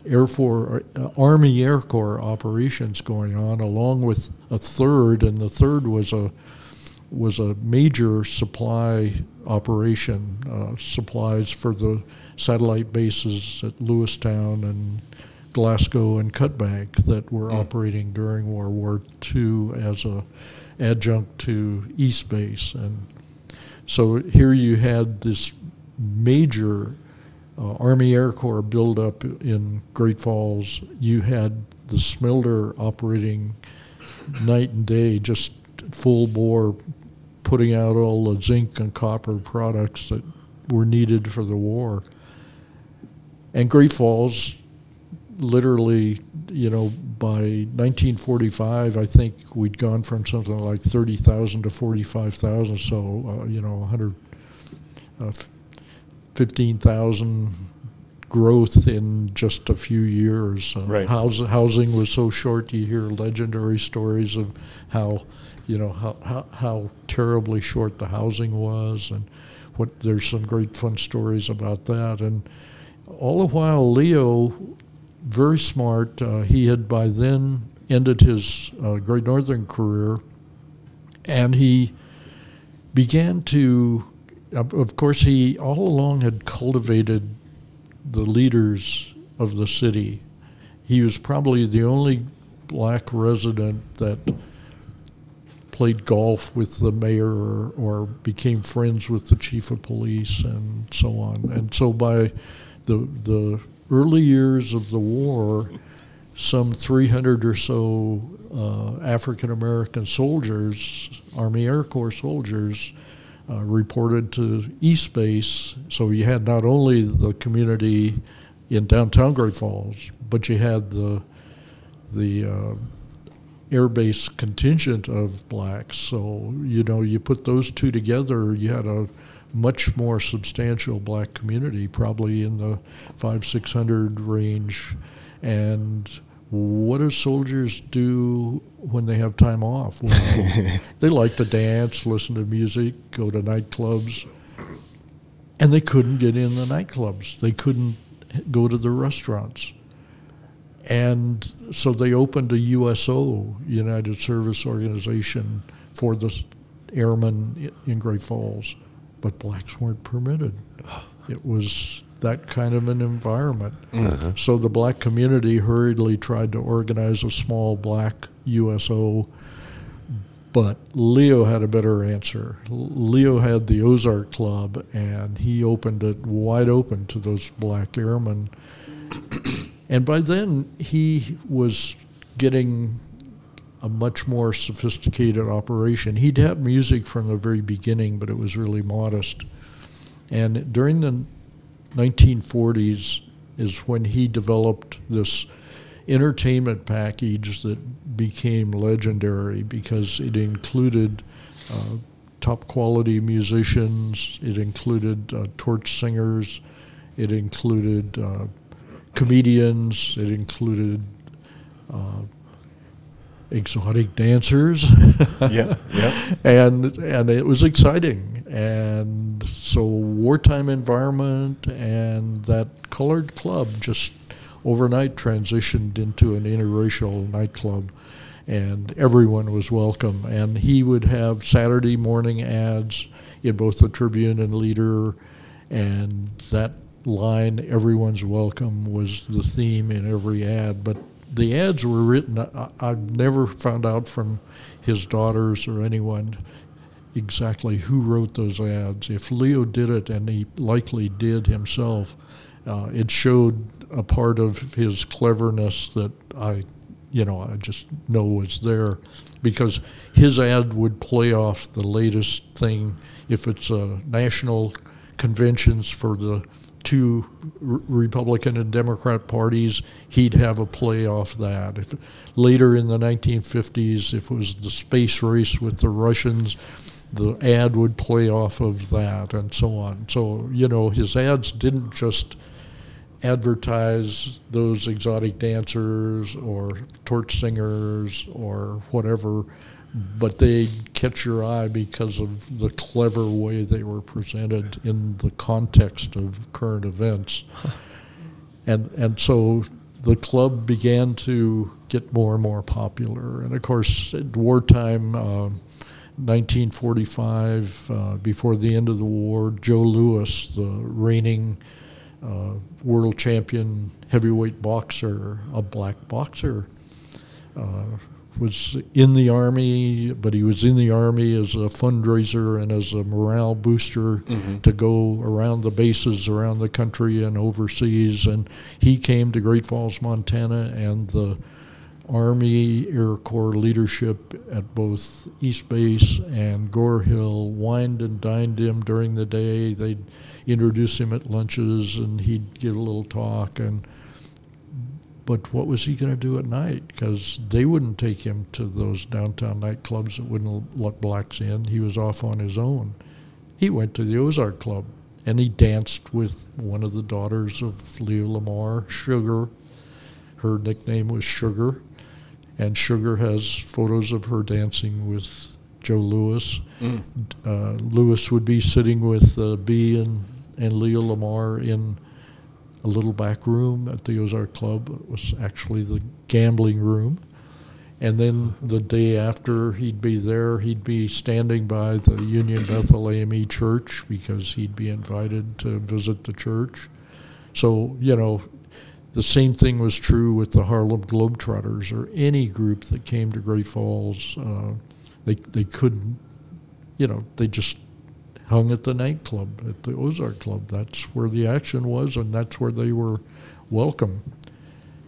S5: Air Force, uh, Army Air Corps operations going on, along with a third, and the third was a was a major supply operation, uh, supplies for the satellite bases at Lewistown and Glasgow and Cutbank that were mm. operating during World War II as a adjunct to East Base, and so here you had this major uh, Army Air Corps buildup in Great Falls. You had the smelter operating night and day, just full bore, putting out all the zinc and copper products that were needed for the war. And Great Falls, literally, you know, by 1945, I think we'd gone from something like 30,000 to 45,000, so, uh, you know, 100, uh, 15,000 growth in just a few years. Uh,
S3: right.
S5: House, housing was so short, you hear legendary stories of how, you know, how, how, how terribly short the housing was, and what there's some great fun stories about that. And all the while, Leo, very smart, uh, he had by then ended his uh, Great Northern career, and he began to of course, he all along had cultivated the leaders of the city. He was probably the only black resident that played golf with the mayor or, or, became friends with the chief of police and so on. And so by the the early years of the war, some 300 or so uh, African American soldiers, Army Air Corps soldiers, uh, reported to East Base. So you had not only the community in downtown Great Falls, but you had the the uh, air base contingent of blacks. So you know you put those two together, you had a much more substantial black community, probably in the five six hundred range, and what do soldiers do when they have time off? Well, they like to dance, listen to music, go to nightclubs, and they couldn't get in the nightclubs. They couldn't go to the restaurants. And so they opened a USO, United Service Organization, for the airmen in Great Falls, but blacks weren't permitted. It was that kind of an environment. Mm-hmm. So the black community hurriedly tried to organize a small black USO, but Leo had a better answer. Leo had the Ozark Club, and he opened it wide open to those black airmen. and by then, he was getting a much more sophisticated operation. He'd had music from the very beginning, but it was really modest. And during the 1940s is when he developed this entertainment package that became legendary because it included uh, top quality musicians, it included uh, torch singers, it included uh, comedians, it included uh, exotic dancers.
S3: Yeah, yeah.
S5: and and it was exciting and so wartime environment and that colored club just overnight transitioned into an interracial nightclub. And everyone was welcome. And he would have saturday morning ads in both the tribune and leader. And that line everyone's welcome was the theme in every ad. But the ads were written I, i've never found out from his daughters or anyone exactly who wrote those ads. If Leo did it, and he likely did himself, uh, it showed a part of his cleverness that I, you know, I just know was there, because his ad would play off the latest thing. If it's a national conventions for the two Republican and Democrat parties, he'd have a play off that. If later in the 1950s, if it was the space race with the Russians, the ad would play off of that, and so on. So you know, his ads didn't just advertise those exotic dancers or torch singers or whatever, but they catch your eye because of the clever way they were presented in the context of current events. And and so the club began to get more and more popular. And of course, at wartime, um 1945, uh, before the end of the war, Joe Louis, the reigning uh, world champion heavyweight boxer, a black boxer, uh, was in the army, but he was in the army as a fundraiser and as a morale booster to go around the bases around the country and overseas. And he came to Great Falls, Montana, and the Army Air Corps leadership at both East Base and Gore Hill wined and dined him during the day. They'd introduce him at lunches, and he'd give a little talk. And but what was he going to do at night? Because they wouldn't take him to those downtown nightclubs that wouldn't let blacks in. He was off on his own. He went to the Ozark Club, and he danced with one of the daughters of Leo Lamar, Sugar. Her nickname was Sugar and Sugar has photos of her dancing with Joe Louis. Uh, Louis would be sitting with uh, B and, and Leo Lamar in a little back room at the Ozark Club. It was actually the gambling room. And then the day after he'd be there, he'd be standing by the Union Bethel AME church because he'd be invited to visit the church. So, you know, the same thing was true with the Harlem Globetrotters or any group that came to Great Falls. Uh, they, they couldn't, you know, they just hung at the nightclub, at the Ozark Club. That's where the action was, and that's where they were welcome.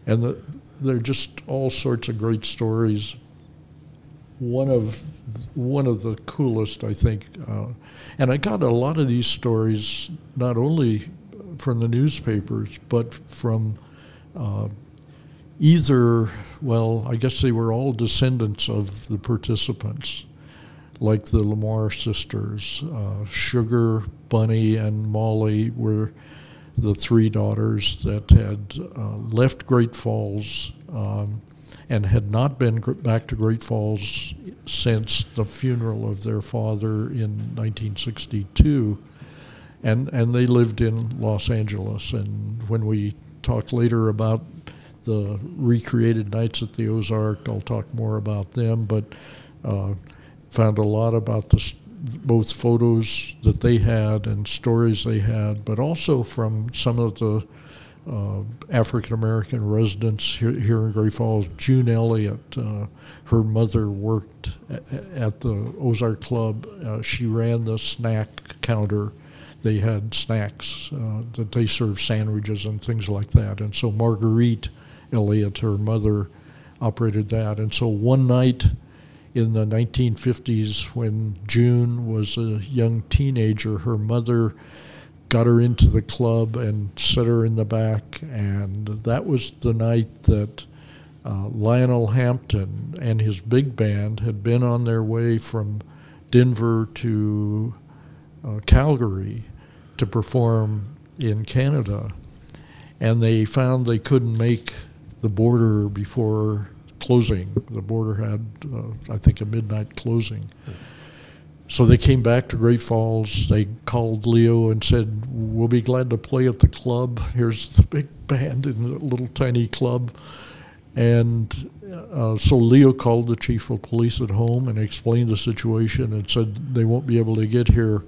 S5: And the, they're just all sorts of great stories. One of one of the coolest, I think, uh, and I got a lot of these stories not only from the newspapers but from uh, either. Well, I guess they were all descendants of the participants like the Lamar sisters. Uh, Sugar, Bunny, and Molly were the three daughters that had uh, left Great Falls um, and had not been back to Great Falls since the funeral of their father in 1962. and and they lived in Los Angeles. And when we talk later about the recreated nights at the Ozark, I'll talk more about them. But uh, found a lot about both photos that they had and stories they had, but also from some of the uh, African American residents here, here in Great Falls. June Elliott, uh, her mother worked a- at the Ozark Club. Uh, she ran the snack counter. They had snacks uh, that they served sandwiches and things like that. And so Marguerite Elliott, her mother, operated that. And so one night in the 1950s, when June was a young teenager, her mother got her into the club and set her in the back. And that was the night that uh, Lionel Hampton and his big band had been on their way from Denver to uh, Calgary to perform in Canada. And they found they couldn't make the border before closing. The border had, uh, I think, a midnight closing. So they came back to Great Falls. They called Leo and said, "We'll be glad to play at the club. Here's the big band in a little tiny club." And uh, so Leo called the chief of police at home and explained the situation and said they won't be able to get here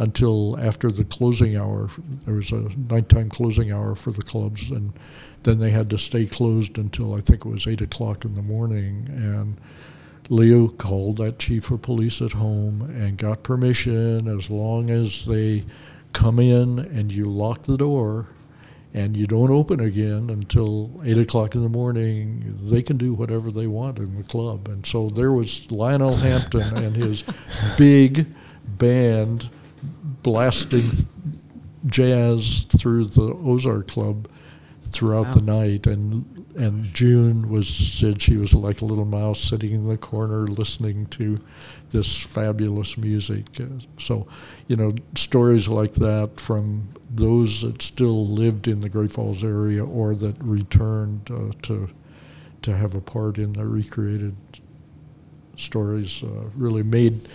S5: until after the closing hour. There was a nighttime closing hour for the clubs, and then they had to stay closed until I think it was eight o'clock in the morning. And Leo called that chief of police at home and got permission as long as they come in and you lock the door and you don't open again until eight o'clock in the morning. They can do whatever they want in the club, and so there was Lionel Hampton and his big band blasting jazz through the Ozark Club throughout the night, and and June was said she was like a little mouse sitting in the corner listening to this fabulous music. So, you know, stories like that from those that still lived in the Great Falls area or that returned uh, to to have a part in the recreated stories uh, really made,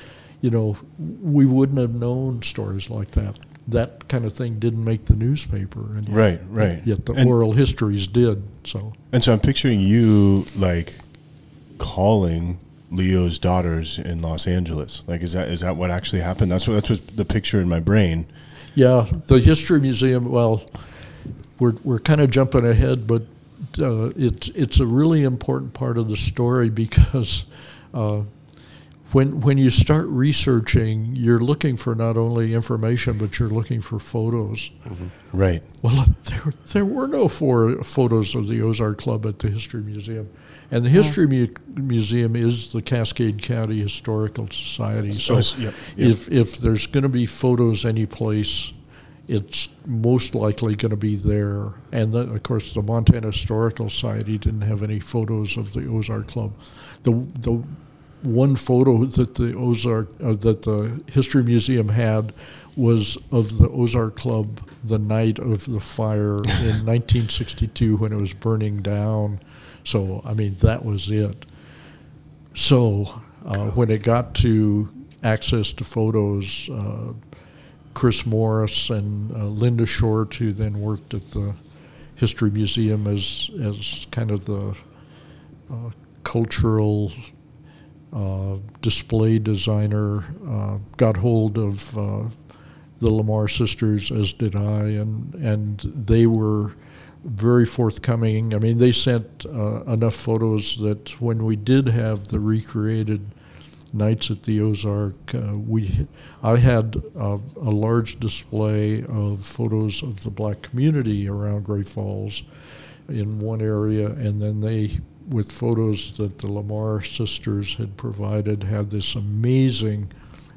S5: you know, we wouldn't have known stories like that. That kind of thing didn't make the newspaper, and yet,
S3: Right, right.
S5: Yet the
S3: And-
S5: oral histories did. So
S3: And so I'm picturing you like calling Leo's daughters in Los Angeles. Like, is that is that what actually happened? That's what that's what the picture in my brain.
S5: Yeah, the History Museum. Well, we're we're kind of jumping ahead, but uh, it's it's a really important part of the story because uh, when when you start researching, you're looking for not only information but you're looking for photos. Mm-hmm.
S3: Right.
S5: Well, there, there were no four photos of the Ozark Club at the History Museum. And the History Mu- Museum is the Cascade County Historical Society. So
S3: it's- yep, yep.
S5: if, if there's going to be photos any place, it's most likely going to be there. And then, of course, the Montana Historical Society didn't have any photos of the Ozark Club. The, the one photo that the Ozark uh, that the History Museum had was of the Ozark Club the night of the fire in 1962 when it was burning down. So I mean that was it. So uh, when it got to access to photos, uh, Chris Morris and uh, Linda Short, who then worked at the History Museum as as kind of the uh, cultural uh, display designer, uh, got hold of uh, the Lamar sisters, as did I, and and they were very forthcoming. I mean, they sent uh, enough photos that when we did have the recreated nights at the Ozark, uh, we I had uh, a large display of photos of the black community around Great Falls in one area, and then they, with photos that the Lamar sisters had provided, had this amazing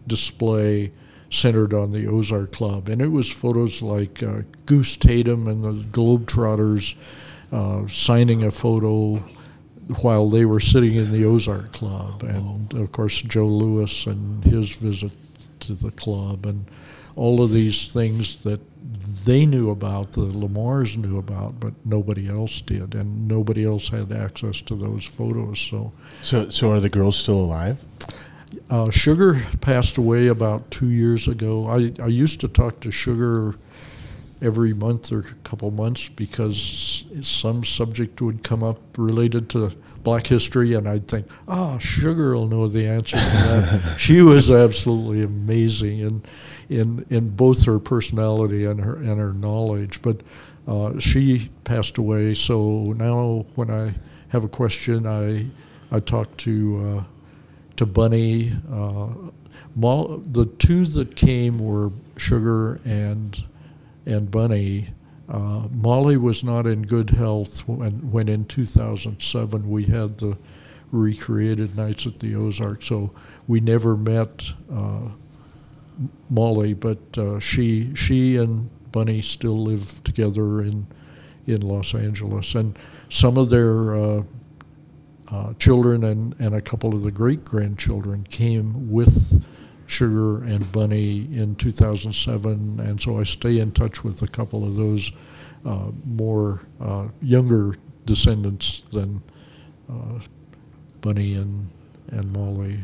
S5: display centered on the Ozark Club. And it was photos like uh, Goose Tatum and the Globetrotters uh, signing a photo while they were sitting in the Ozark Club. And of course, Joe Louis and his visit to the club, and all of these things that they knew about, the Lamars knew about, but nobody else did, and nobody else had access to those photos. So
S3: So so are the girls still alive?
S5: Uh, Sugar passed away about two years ago. I, I used to talk to Sugar every month or a couple months because some subject would come up related to black history, and I'd think, oh, Sugar will know the answer to that. she was absolutely amazing in, in, in both her personality and her, and her knowledge. But uh, she passed away, so now when I have a question, I, I talk to, uh, to Bunny. Uh, the two that came were Sugar and and Bunny. Uh, Molly was not in good health when, when in 2007 we had the recreated Nights at the Ozark. So we never met uh, Molly, but uh, she she and Bunny still live together in in Los Angeles, and some of their uh, uh, children and, and a couple of the great grandchildren came with Sugar and Bunny in 2007, and so I stay in touch with a couple of those uh, more uh, younger descendants than uh, Bunny and and Molly.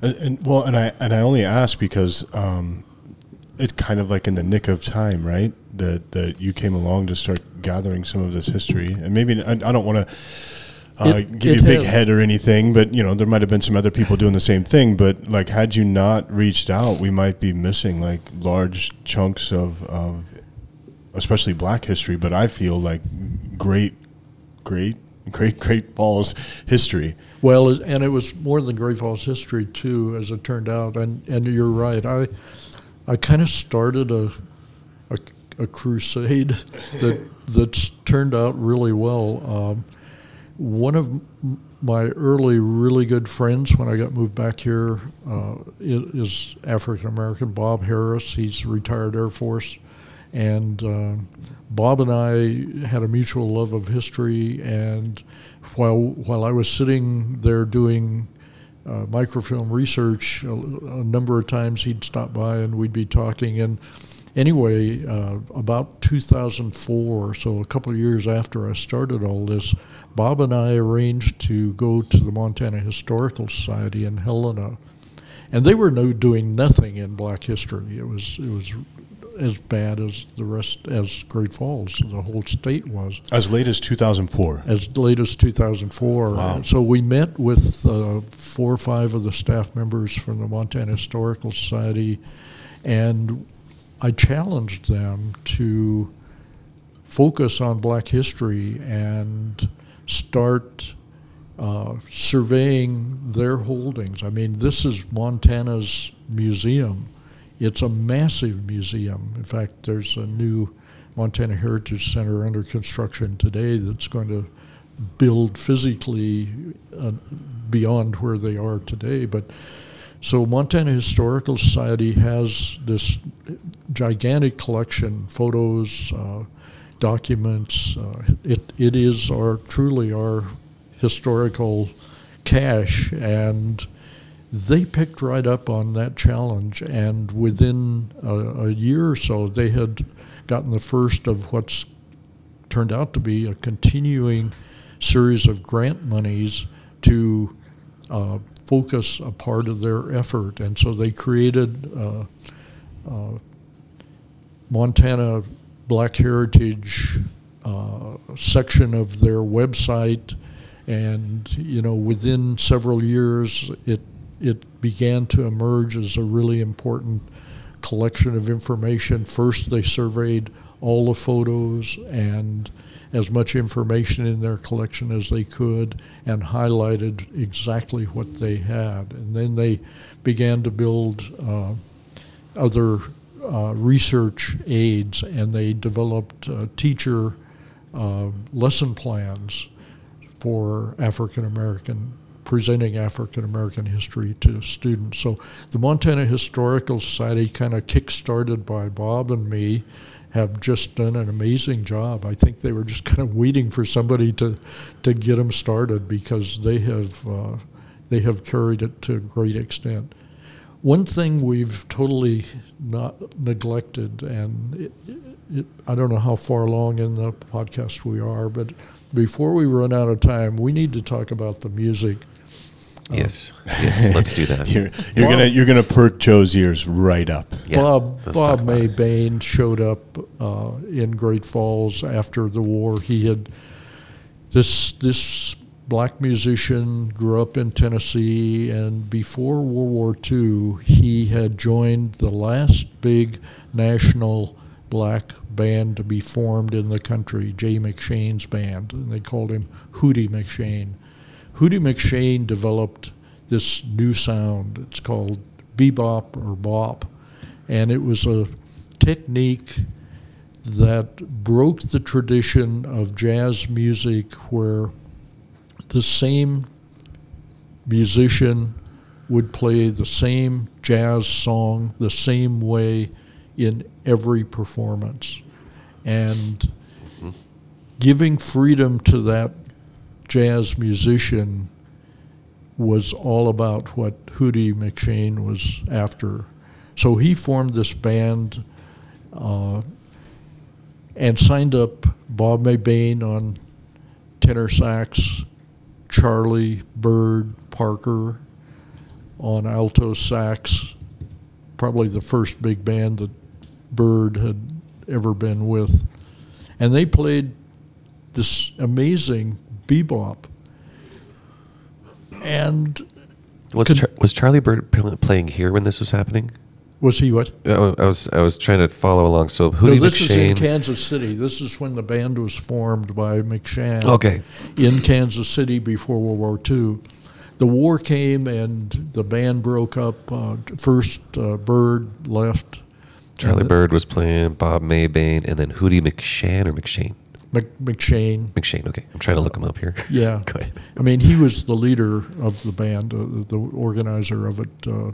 S3: And, and well, and I and I only ask because um, it's kind of like in the nick of time, right? That that you came along to start gathering some of this history, and maybe I, I don't want to uh,
S5: It-
S3: give
S5: it
S3: you a big
S5: has-
S3: head or anything, but you know there might have been some other people doing the same thing. But like, had you not reached out, we might be missing like large chunks of, of especially Black history. But I feel like great, great, great, great Falls history.
S5: Well, and it was more than Great Falls history too, as it turned out. And and you're right. I I kind of started a, a a crusade that that's turned out really well. Um, one of my early really good friends when I got moved back here uh, is African American Bob Harris. He's retired Air Force, and uh, Bob and I had a mutual love of history. And while while I was sitting there doing uh, microfilm research, a, a number of times he'd stop by and we'd be talking. And anyway, uh, about 2004, so a couple of years after I started all this, Bob and I arranged to go to the Montana Historical Society in Helena, and they were no, doing nothing in Black history. It was it was as bad as the rest as Great Falls, the whole state was
S3: As late as 2004.
S5: as late as 2004.
S3: Wow.
S5: So we met with uh, four or five of the staff members from the Montana Historical Society, and I challenged them to focus on Black history and start uh, surveying their holdings. I mean, this is Montana's museum. It's a massive museum. In fact, there's a new Montana Heritage Center under construction today that's going to build physically uh, beyond where they are today. But so Montana Historical Society has this gigantic collection, photos, uh, documents. Uh, it it is our truly our historical cache, and they picked right up on that challenge. And within a, a year or so, they had gotten the first of what's turned out to be a continuing series of grant monies to uh, focus a part of their effort. And so they created uh, uh, Montana Black Heritage uh, section of their website. And, you know, within several years, it, it began to emerge as a really important collection of information. First, they surveyed all the photos and as much information in their collection as they could and highlighted exactly what they had. And then they began to build uh, other uh, research aids and they developed uh, teacher uh, lesson plans for African American presenting African American history to students. So the Montana Historical Society, kind of kick-started by Bob and me, have just done an amazing job. I think they were just kind of waiting for somebody to to get them started because they have uh, they have carried it to a great extent. One thing we've totally not neglected, and it, it, I don't know how far along in the podcast we are, but before we run out of time, we need to talk about the music.
S1: Yes, yes, let's do that.
S3: You're, you're gonna you're gonna perk Joe's ears right up.
S1: Yeah,
S5: Bob
S1: let's
S5: Bob
S1: about
S5: May. Bain showed up uh, in Great Falls after the war. He had this this black musician grew up in Tennessee, and before World War II, he had joined the last big national black band to be formed in the country, Jay McShann's band, and they called him Hootie McShann. Hootie McShann developed this new sound. It's called bebop or bop, and it was a technique that broke the tradition of jazz music where the same musician would play the same jazz song the same way in every performance. And giving freedom to that jazz musician was all about what Hootie McShann was after. So he formed this band uh, and signed up Bob Mabane on tenor sax, Charlie Bird Parker on alto sax, probably the first big band that Bird had ever been with. And they played this amazing bebop. And
S1: Was
S5: Could-
S1: Char- was Charlie Bird playing here when this was happening?
S5: was he what?
S1: I was I was trying to follow along. So
S5: No,
S1: Hootie
S5: this is in Kansas City. This is when the band was formed by McShann.
S1: Okay.
S5: In Kansas City before World War II. The war came and the band broke up. Uh, first, uh, Bird left.
S1: Charlie Bird was playing Bob Mabane, and then Hootie McShann or McShane.
S5: Mc, McShane.
S1: McShane. Okay, I'm trying to look him up here.
S5: Yeah.
S1: Go ahead.
S5: I mean, he was the leader of the band, uh, the organizer of it, uh,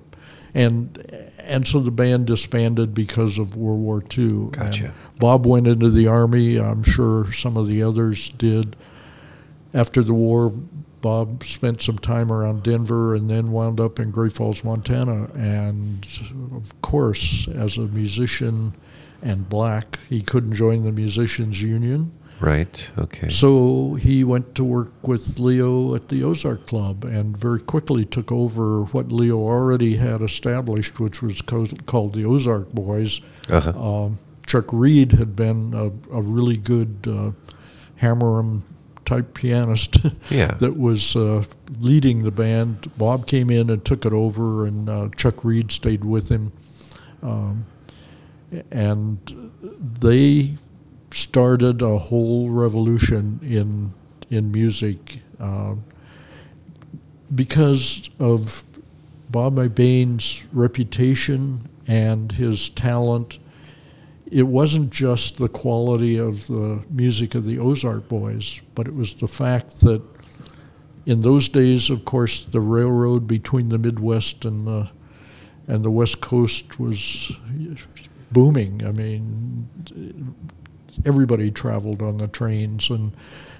S5: and and so the band disbanded because of World War II.
S1: Gotcha.
S5: And Bob went into the army. I'm sure some of the others did. After the war, Bob spent some time around Denver and then wound up in Great Falls, Montana. And of course, as a musician and black, he couldn't join the musicians union.
S1: Right. Okay.
S5: So he went to work with Leo at the Ozark Club and very quickly took over what Leo already had established, which was co- called the Ozark Boys.
S1: Uh-huh.
S5: Um, Chuck Reed had been a, a really good uh, type pianist
S1: Yeah.
S5: that was uh, leading the band. Bob came in and took it over, and uh, Chuck Reed stayed with him. Um, and they started a whole revolution in in music uh, because of Bob Mabane's reputation and his talent. It wasn't just the quality of the music of the Ozark Boys, but it was the fact that in those days, of course, the railroad between the Midwest and the and the West Coast was booming. I mean, everybody traveled on the trains, and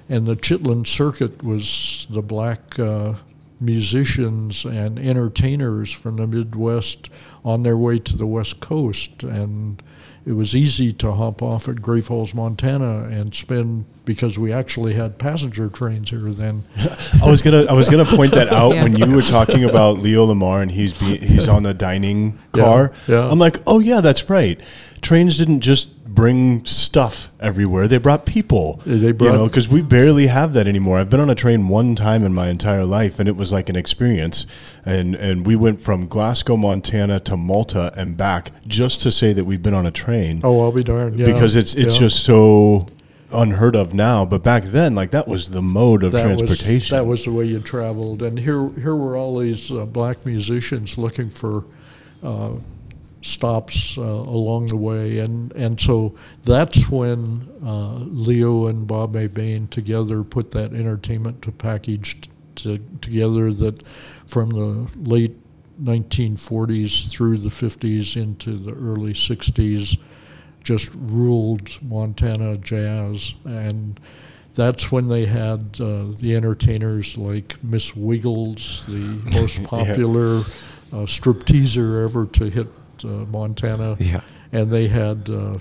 S5: and the Chitlin Circuit was the black uh, musicians and entertainers from the Midwest on their way to the West Coast, and it was easy to hop off at Great Falls, Montana, and spend because we actually had passenger trains here then.
S3: I was gonna I was gonna point that out
S4: Yeah.
S3: when you were talking about Leo Lamar and he's be, he's on the dining
S5: Yeah,
S3: car.
S5: yeah.
S3: I'm like, oh yeah, that's right. Trains didn't just bring stuff everywhere; they brought people.
S5: They
S3: you know, because we barely have that anymore. I've been on a train one time in my entire life, and it was like an experience. And and we went from Glasgow, Montana, to Malta and back just to say that we've been on a train
S5: Oh, I'll be darned! Yeah,
S3: because it's it's
S5: yeah.
S3: just so unheard of now. But back then, like that was the mode of
S5: that
S3: transportation.
S5: Was, that was the way you traveled, and here here were all these uh, black musicians looking for uh, stops uh, along the way, and and so that's when uh, Leo and Bob Mabane together put that entertainment to package t- to, together that from the late 1940s through the 50s into the early 60s just ruled Montana jazz and that's when they had uh, the entertainers like Miss Wiggles, the most
S3: Yeah.
S5: popular uh, stripteaser ever to hit Montana.
S1: Yeah.
S5: And they had uh,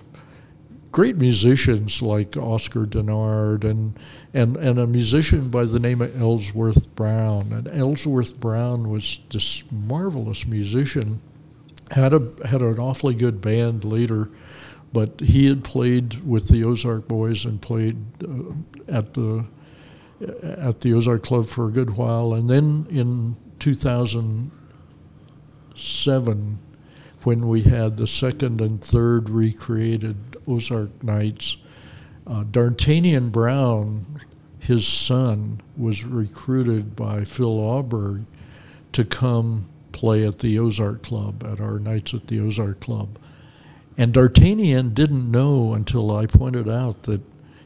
S5: great musicians like Oscar Dennard and and and a musician by the name of Ellsworth Brown. And Ellsworth Brown was this marvelous musician. had a had an awfully good band later, but he had played with the Ozark Boys and played uh, at the at the Ozark Club for a good while, and then in 2007, when we had the second and third recreated Ozark Nights, uh, D'Artagnan Brown, his son, was recruited by Phil Aaberg to come play at the Ozark Club, at our nights at the Ozark Club. And D'Artagnan didn't know until I pointed out that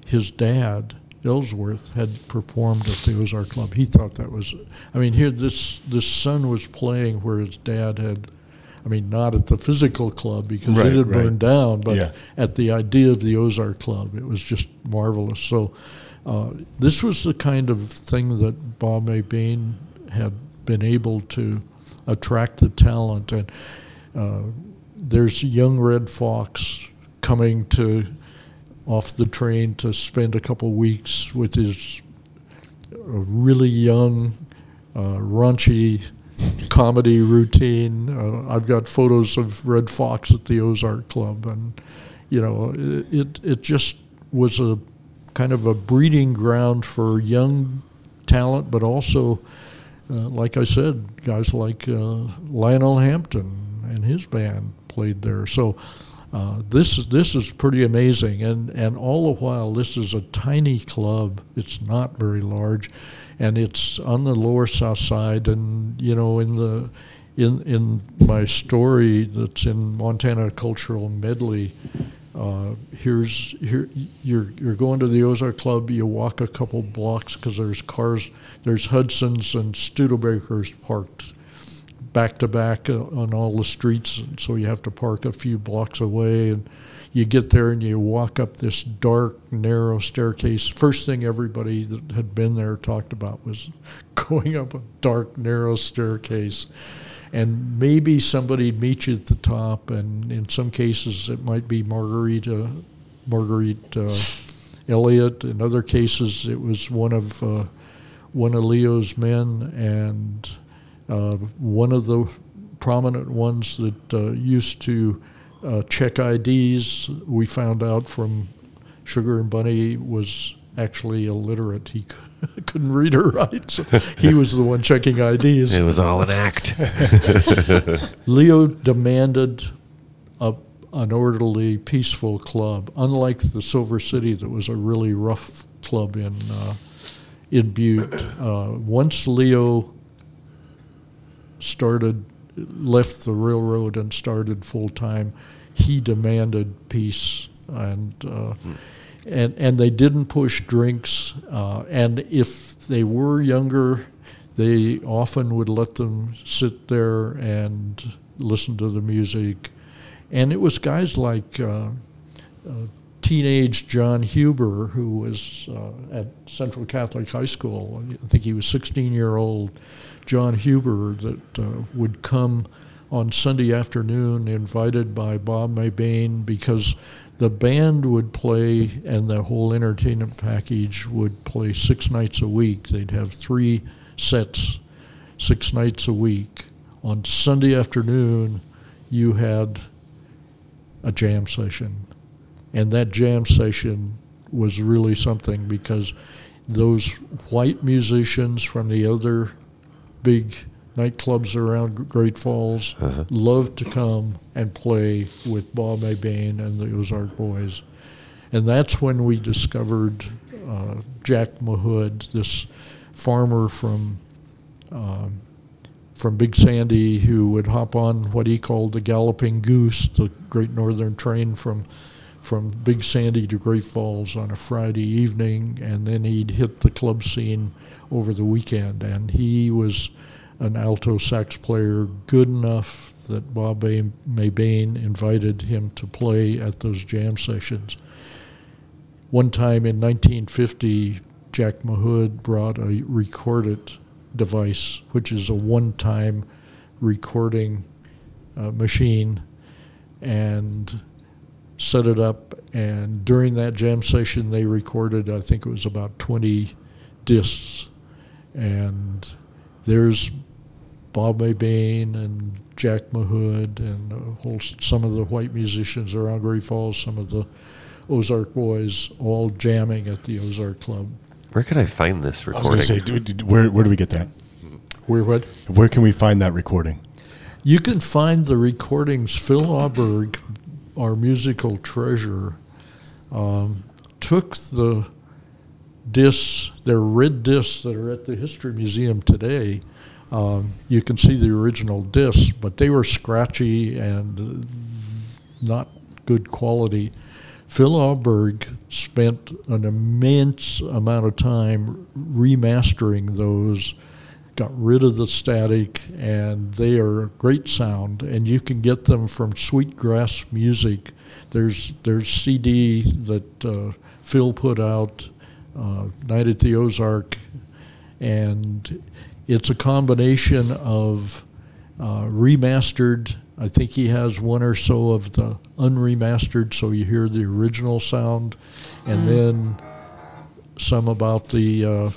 S5: his dad, Ellsworth, had performed at the Ozark Club. He thought that was, I mean, here this this son was playing where his dad had, I mean, not at the physical club because
S3: Right,
S5: it had
S3: right.
S5: burned down, but
S3: Yeah.
S5: at the idea of the Ozark Club, it was just marvelous. So, uh, this was the kind of thing that Bob Bain had been able to attract the talent and. Uh, there's young Redd Foxx coming to off the train to spend a couple weeks with his uh, really young, uh, raunchy comedy routine. Uh, I've got photos of Redd Foxx at the Ozark Club, and you know, it it, just was a kind of a breeding ground for young talent, but also, uh, like I said, guys like uh, Lionel Hampton and his band played there. So uh, this is this is pretty amazing, and and all the while this is a tiny club. It's not very large, and it's on the lower south side. And you know, in the in in my story that's in Montana Cultural Medley. Uh, here's here you're you're going to the Ozark Club. You walk a couple blocks because there's cars, there's Hudsons and Studebakers parked back to back uh, on all the streets, so you have to park a few blocks away. And you get there and you walk up this dark, narrow staircase. First thing everybody that had been there talked about was going up a dark, narrow staircase. And maybe somebody'd meet you at the top, and in some cases it might be Margarita, Marguerite uh, Elliott. In other cases, it was one of uh, one of Leo's men, and uh, one of the prominent ones that uh, used to uh, check IDs. We found out from Sugar and Bunny was actually illiterate. He couldn't read or write, so he was the one checking IDs.
S1: It was all an act.
S5: Leo demanded a, an orderly, peaceful club, unlike the Silver City, that was a really rough club in uh, in Butte. Uh, once Leo started, left the railroad and started full time, he demanded peace and. Uh, and, and they didn't push drinks, uh, and if they were younger, they often would let them sit there and listen to the music. And it was guys like uh, uh, teenage John Huber, who was uh, at Central Catholic High School. I think he was 16 year old John Huber that uh, would come on Sunday afternoon, invited by Bob Mabane, because the band would play and the whole entertainment package would play six nights a week. They'd have three sets, six nights a week. On Sunday afternoon, you had a jam session. And that jam session was really something because those white musicians from the other big nightclubs around Great Falls loved to come and play with Bob Mabane and the Ozark Boys. And that's when we discovered uh, Jack Mahood, this farmer from um, from Big Sandy who would hop on what he called the Galloping Goose, the Great Northern train from from Big Sandy to Great Falls on a Friday evening, and then he'd hit the club scene over the weekend. And he was an alto sax player good enough that Bob May- Mabane invited him to play at those jam sessions. One time in 1950, Jack Mahood brought a recorded device, which is a one time recording uh, machine, and set it up, and during that jam session, they recorded, I think it was about 20 discs. And there's Bob Mabane and Jack Mahood and whole, some of the white musicians around Great Falls, some of the Ozark boys, all jamming at the Ozark Club.
S1: Where could I find this recording?
S3: I was
S1: recording?
S3: going to say, do- do- where, where do we get that?
S5: Where what?
S3: Where can we find that recording?
S5: You can find the recordings. Phil Aaberg, our musical treasure, um, took the discs, they're red discs that are at the History Museum today. Um, you can see the original discs, but they were scratchy and uh, not good quality. Phil Aaberg spent an immense amount of time remastering those, got rid of the static, and they are great sound. And you can get them from Sweetgrass Music. There's there's CD that uh, Phil put out, Night at the Ozark, and it's a combination of uh, remastered. I think he has one or so of the unremastered, so you hear the original sound, and then some about the uh,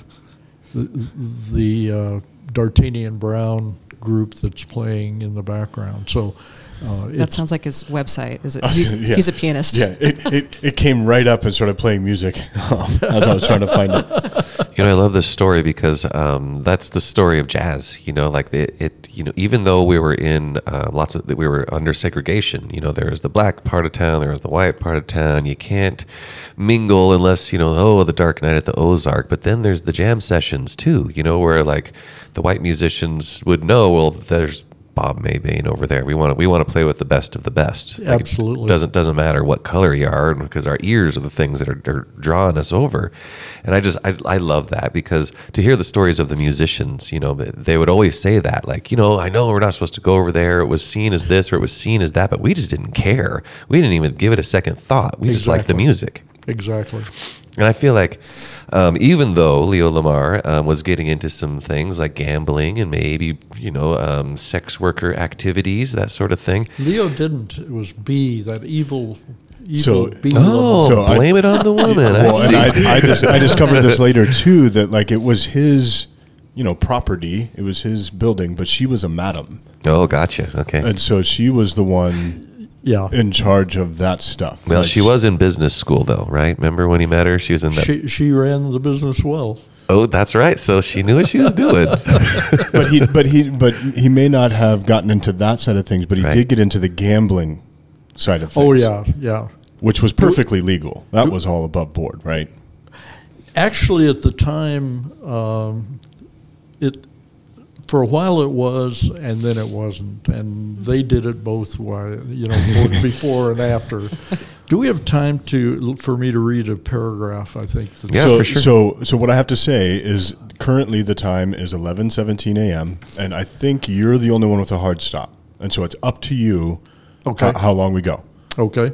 S5: the, the uh, D'Artagnan Brown group that's playing in the background. So uh,
S4: That sounds like his website. Is it? He's,
S3: gonna- yeah.
S4: he's a pianist.
S3: Yeah, it, it, it came right up and started playing music um, as I was trying to find it.
S1: You know, I love this story because um, that's the story of jazz. You know, like it, it you know, even though we were in uh, lots of, we were under segregation. You know, there was the black part of town, there was the white part of town. You can't mingle unless you know, oh, the Dark Night at the Ozark. But then there's the jam sessions too. You know, where like the white musicians would know, well, there's Bob Mabane over there. We want to we want to play with the best of the best. Like, it
S5: Absolutely.
S1: doesn't doesn't matter what color you are because our ears are the things that are, are drawing us over. And I just I, I love that because to hear the stories of the musicians, you know, they would always say that like, you know, I know we're not supposed to go over there. It was seen as this or it was seen as that, but we just didn't care. We didn't even give it a second thought. We just liked the music.
S5: Exactly.
S1: And I feel like, um, even though Leo Lamar um, was getting into some things like gambling and maybe you know um, sex worker activities, that sort of thing.
S5: Leo didn't. It was B, that evil,
S3: So-
S5: evil B.
S1: Oh,
S3: So I-
S1: blame it on the woman.
S3: Well,
S1: I
S3: and. I, I, dis- I discovered this later too that like it was his, you know, property. It was his building, but she was a madam,
S1: oh, gotcha. Okay.
S3: and so she was the one
S5: yeah.
S3: in charge of that stuff.
S1: Well,
S3: Like,
S1: she was in business school, though, right? Remember when he met her? She was in that.
S5: She, she ran the business well.
S1: oh, that's right. So she knew what she was doing.
S3: but he, but he, but he may not have gotten into that side of things, but he
S1: Right.
S3: did get into the gambling side of things.
S5: Oh, yeah, yeah.
S3: which was perfectly legal. That was all above board, right?
S5: Actually, at the time, um, it for a while it was, and then it wasn't, and they did it both way, you know, both before and after. Do we have time to for me to read a paragraph? I think. that's-
S1: Yeah,
S3: so,
S1: for sure.
S3: So, so what I have to say is currently the time is eleven seventeen a.m. and I think you're the only one with a hard stop, and so it's up to you.
S5: Okay.
S3: How, how long we go?
S5: Okay.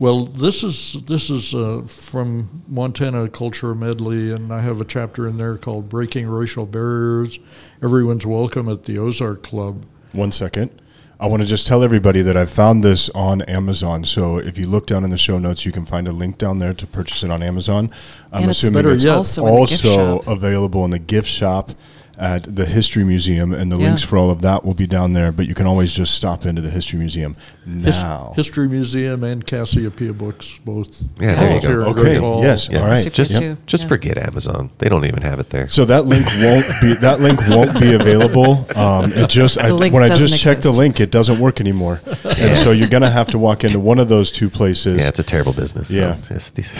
S5: Well, this is this is uh, from Montana Culture Medley, and I have a chapter in there called "Breaking Racial Barriers." Everyone's welcome at the Ozark Club.
S3: One second. I want to just tell everybody that I found this on Amazon. So if you look down in the show notes, you can find a link down there to purchase it on Amazon. I'm
S4: And it's
S3: assuming
S5: better
S3: it's
S5: yet,
S4: also in
S3: also available in the gift shop at the History Museum, and the
S4: Yeah.
S3: links for all of that will be down there. But you can always just stop into the History Museum
S5: His-
S3: now.
S5: History Museum and Cassiopeia Books both.
S1: Yeah, there you go.
S5: here
S3: Okay,
S5: Great
S3: yes,
S1: Yeah.
S3: all right.
S4: Super
S1: Just,
S4: too.
S1: just
S4: Yeah.
S1: forget Amazon. They don't even have it there.
S3: So that link won't be that link won't be available. Um, it just I, when I
S4: doesn't
S3: just checked the link, it doesn't work anymore, and so you're gonna have to walk into one of those two places.
S1: Yeah, it's a terrible business.
S3: Yeah.
S1: So just these,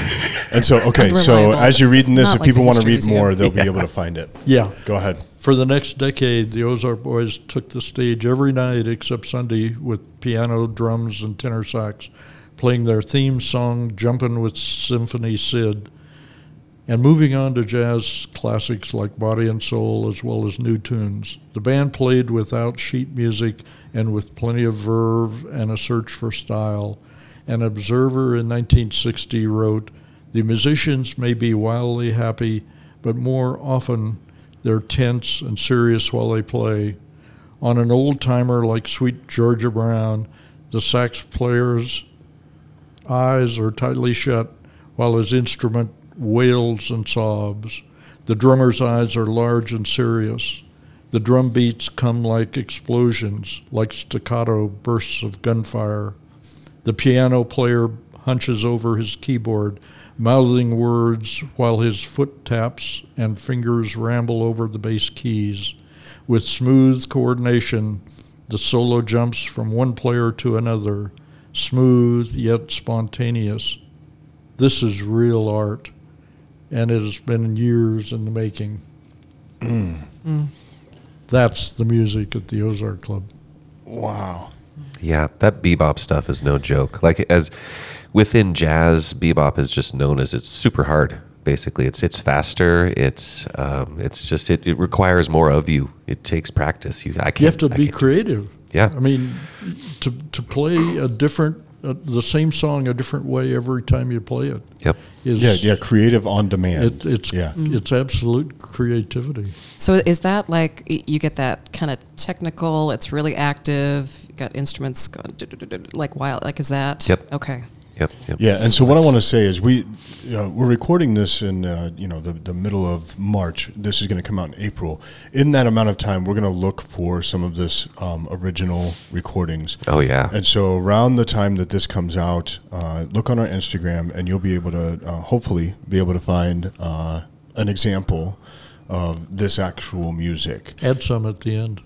S3: And so, okay, so as you're reading this,
S4: Not
S3: if
S4: like
S3: people want to read
S4: Museum.
S3: more, they'll be able to find it.
S5: Yeah.
S3: Go ahead.
S5: For the next decade, the Ozark Boys took the stage every night except Sunday with piano, drums, and tenor sax, playing their theme song, Jumpin' with Symphony Sid, and moving on to jazz classics like Body and Soul as well as new tunes. The band played without sheet music and with plenty of verve and a search for style. An observer in 1960 wrote, The musicians may be wildly happy, but more often they're tense and serious while they play. On an old timer like Sweet Georgia Brown, the sax players eyes are tightly shut while his instrument wails and sobs. The drummer's eyes are large and serious. The drum beats come like explosions, like staccato bursts of gunfire. The piano player hunches over his keyboard, mouthing words while his foot taps and fingers ramble over the bass keys. With smooth coordination, the solo jumps from one player to another, smooth yet spontaneous. This is real art, and it has been years in the making. Mm. Mm. That's the music at the Ozark Club.
S3: Wow.
S1: Yeah, that bebop stuff is no joke. Like as within jazz, bebop is just known as it's super hard. Basically, it's it's faster. It's um, it's just it, it requires more of you. It takes practice. You I can't.
S5: You have to
S1: I
S5: be
S1: can't
S5: creative.
S1: Yeah.
S5: I mean, to to play a different, uh, the same song a different way every time you play it
S1: Yep.
S5: is
S3: Yeah, yeah, creative on demand.
S5: It, it's
S3: yeah.
S5: it's absolute creativity.
S4: So is that like you get that kind of technical? It's really active. You got instruments going like wild. Like is that?
S1: Yep.
S4: Okay.
S1: Yep. Yep.
S3: Yeah, and so what I want to say is we uh, we're recording this in uh, you know the the middle of March. This is going to come out in April. In that amount of time, we're going to look for some of this um, original recordings.
S1: Oh yeah.
S3: And so around the time that this comes out, uh, look on our Instagram, and you'll be able to uh, hopefully be able to find uh, an example of this actual music.
S5: Add some at the end.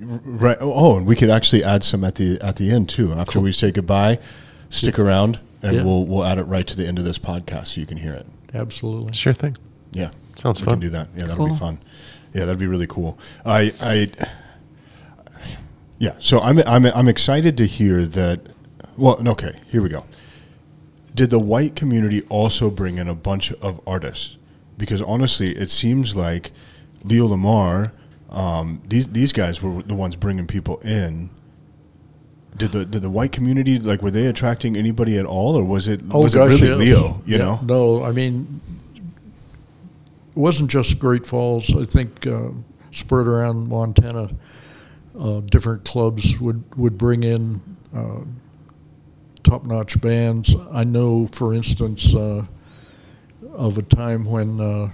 S3: Right. Oh, and we could actually add some at the at the end too. After we say goodbye, stick around, and
S5: Yeah.
S3: we'll we'll add it right to the end of this podcast so you can hear it.
S5: Absolutely.
S1: Sure thing.
S3: Yeah,
S1: Sounds
S3: we
S1: fun.
S3: can do that. Yeah, that'll be fun. Yeah, that'd be really cool. I I yeah. So I'm I'm I'm excited to hear that. Well, okay, here we go. Did the white community also bring in a bunch of artists? Because honestly, it seems like Leo Lamar, um, these these guys were the ones bringing people in. Did the did the white community like were they attracting anybody at all, or was it was it really
S5: yes.
S3: Leo? You
S5: Yeah.
S3: know,
S5: No, I mean, it wasn't just Great Falls. I think uh, spread around Montana, uh, different clubs would would bring in uh, top-notch bands. I know, for instance, uh, of a time when uh,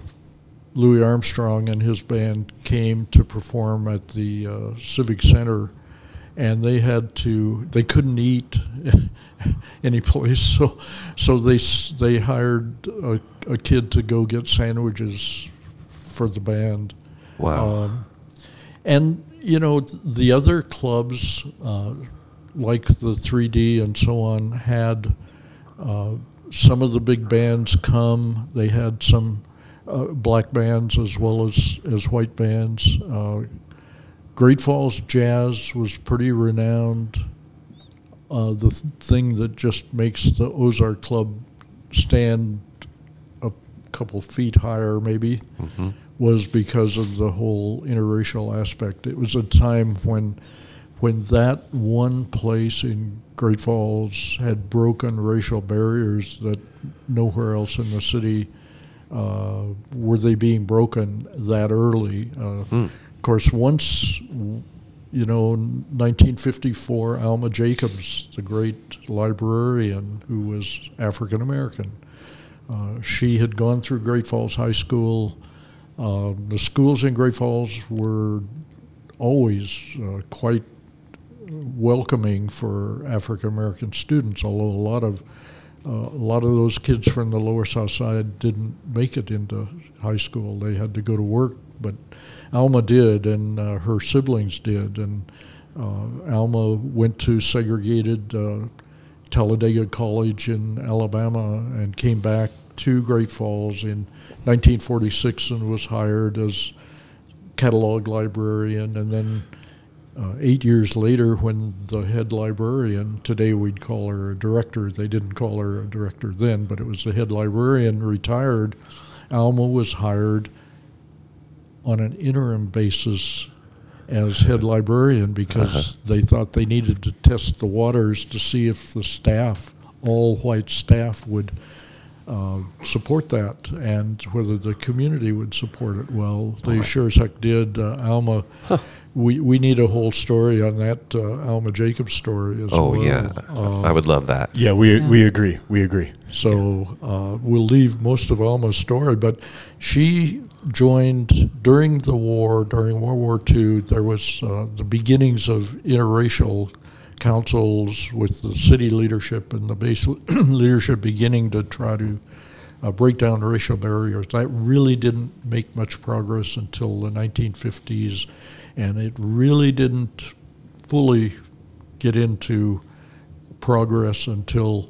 S5: Louis Armstrong and his band came to perform at the uh, Civic Center, and they had to they couldn't eat any place, so so they they hired a, a kid to go get sandwiches for the band.
S1: Wow.
S5: Um, and you know the other clubs, uh, like the 3D and so on, had uh, some of the big bands come. They had some uh, black bands as well as as white bands. Great Falls Jazz was pretty renowned. Uh, the th- thing that just makes the Ozark Club stand a couple feet higher, maybe,
S1: Mm-hmm.
S5: was because of the whole interracial aspect. It was a time when, when that one place in Great Falls had broken racial barriers that nowhere else in the city uh, were they being broken that early. Uh, Of course, once you know, 1954, Alma Jacobs, the great librarian who was African American, uh, she had gone through Great Falls High School. Uh, the schools in Great Falls were always uh, quite welcoming for African American students, although a lot of uh, a lot of those kids from the Lower South Side didn't make it into high school. They had to go to work, but Alma did, and uh, her siblings did, and uh, Alma went to segregated uh, Talladega College in Alabama and came back to Great Falls in 1946 and was hired as catalog librarian, and then uh, eight years later, when the head librarian, today we'd call her a director, they didn't call her a director then, but it was the head librarian, retired, Alma was hired on an interim basis as head librarian because uh-huh. they thought they needed to test the waters to see if the staff, all white staff, would uh, support that and whether the community would support it well. They sure as heck did. Uh, Alma, we, we need a whole story on that uh, Alma Jacobs story as
S1: Oh
S5: well.
S1: Oh, yeah,
S5: Uh,
S1: I would love that.
S3: Yeah, we we agree. We agree.
S5: so uh, we'll leave most of Alma's story, but she joined during the war, during World War II. There was uh, the beginnings of interracial councils with the city leadership and the base leadership beginning to try to uh, break down racial barriers. That really didn't make much progress until the 1950s, and it really didn't fully get into progress until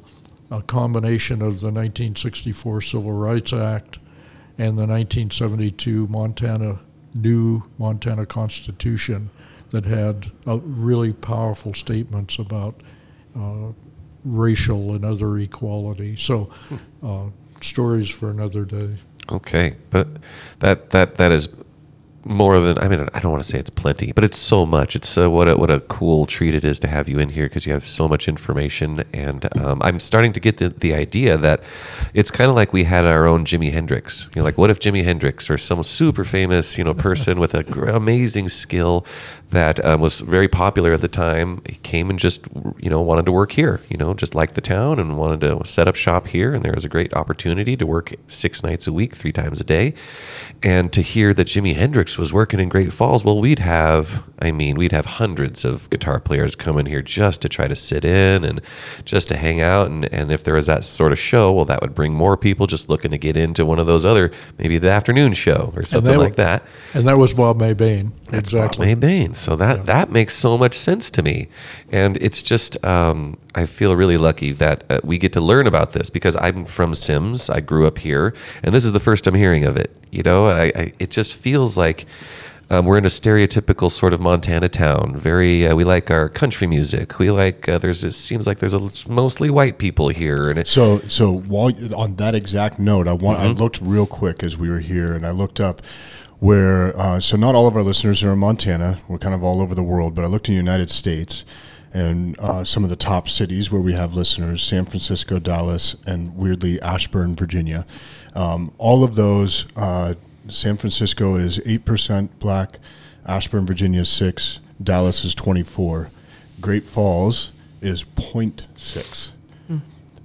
S5: a combination of the 1964 Civil Rights Act and the 1972 Montana new Montana Constitution that had uh, really powerful statements about uh, racial and other equality. So, uh, stories for another day.
S1: Okay, but that that that is more than I mean. I don't want to say it's plenty, but it's so much. It's so what a, what a cool treat it is to have you in here because you have so much information, and um, I'm starting to get the, the idea that it's kind of like we had our own Jimi Hendrix. You know, like what if Jimi Hendrix or some super famous you know person with a gr- amazing skill that um, was very popular at the time he came and just you know wanted to work here. You know, just liked the town and wanted to set up shop here, and there was a great opportunity to work six nights a week, three times a day, and to hear that Jimi Hendrix was working in Great Falls. Well, we'd have, I mean, we'd have hundreds of guitar players coming here just to try to sit in and just to hang out. And, and if there was that sort of show, well, that would bring more people just looking to get into one of those other, maybe the afternoon show or something like that.
S5: And that was Bob Mabane.
S1: That's
S5: exactly.
S1: Bob Mabane's. So that that makes so much sense to me, and it's just um, I feel really lucky that uh, we get to learn about this because I'm from Simms. I grew up here, and this is the first I'm hearing of it. You know, I, I it just feels like. Um, we're in a stereotypical sort of Montana town. Very, uh, we like our country music. We like. Uh, there's. It seems like there's a, mostly white people here, and it,
S3: So, so while on that exact note, I want I looked real quick as we were here, and I looked up where. Uh, so, not all of our listeners are in Montana. We're kind of all over the world, but I looked in the United States, and uh, some of the top cities where we have listeners: San Francisco, Dallas, and weirdly Ashburn, Virginia. Um, all of those. Uh, San Francisco is eight percent black. Ashburn, Virginia, is six. Dallas is twenty-four. Great Falls is 0.6.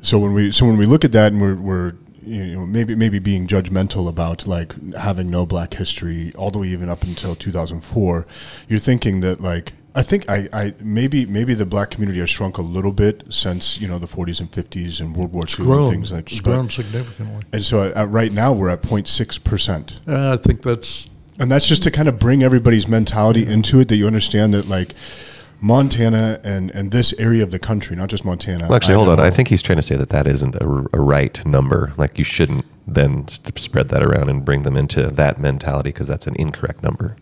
S3: So when we so when we look at that and we're, we're you know maybe maybe being judgmental about like having no Black history all the way even up until 2004, you're thinking that like I think I, I maybe maybe the Black community has shrunk a little bit since you know the 40s and 50s and World War II and things like
S5: it's
S3: but-
S5: grown significantly.
S3: And so uh, right now we're at 0.6 percent.
S5: Uh, I think that's
S3: And that's just to kind of bring everybody's mentality into it that you understand that like Montana and and this area of the country, not just Montana.
S1: Well, actually, hold on. I think he's trying to say that that isn't a, a right number. Like you shouldn't then st- spread that around and bring them into that mentality because that's an incorrect number.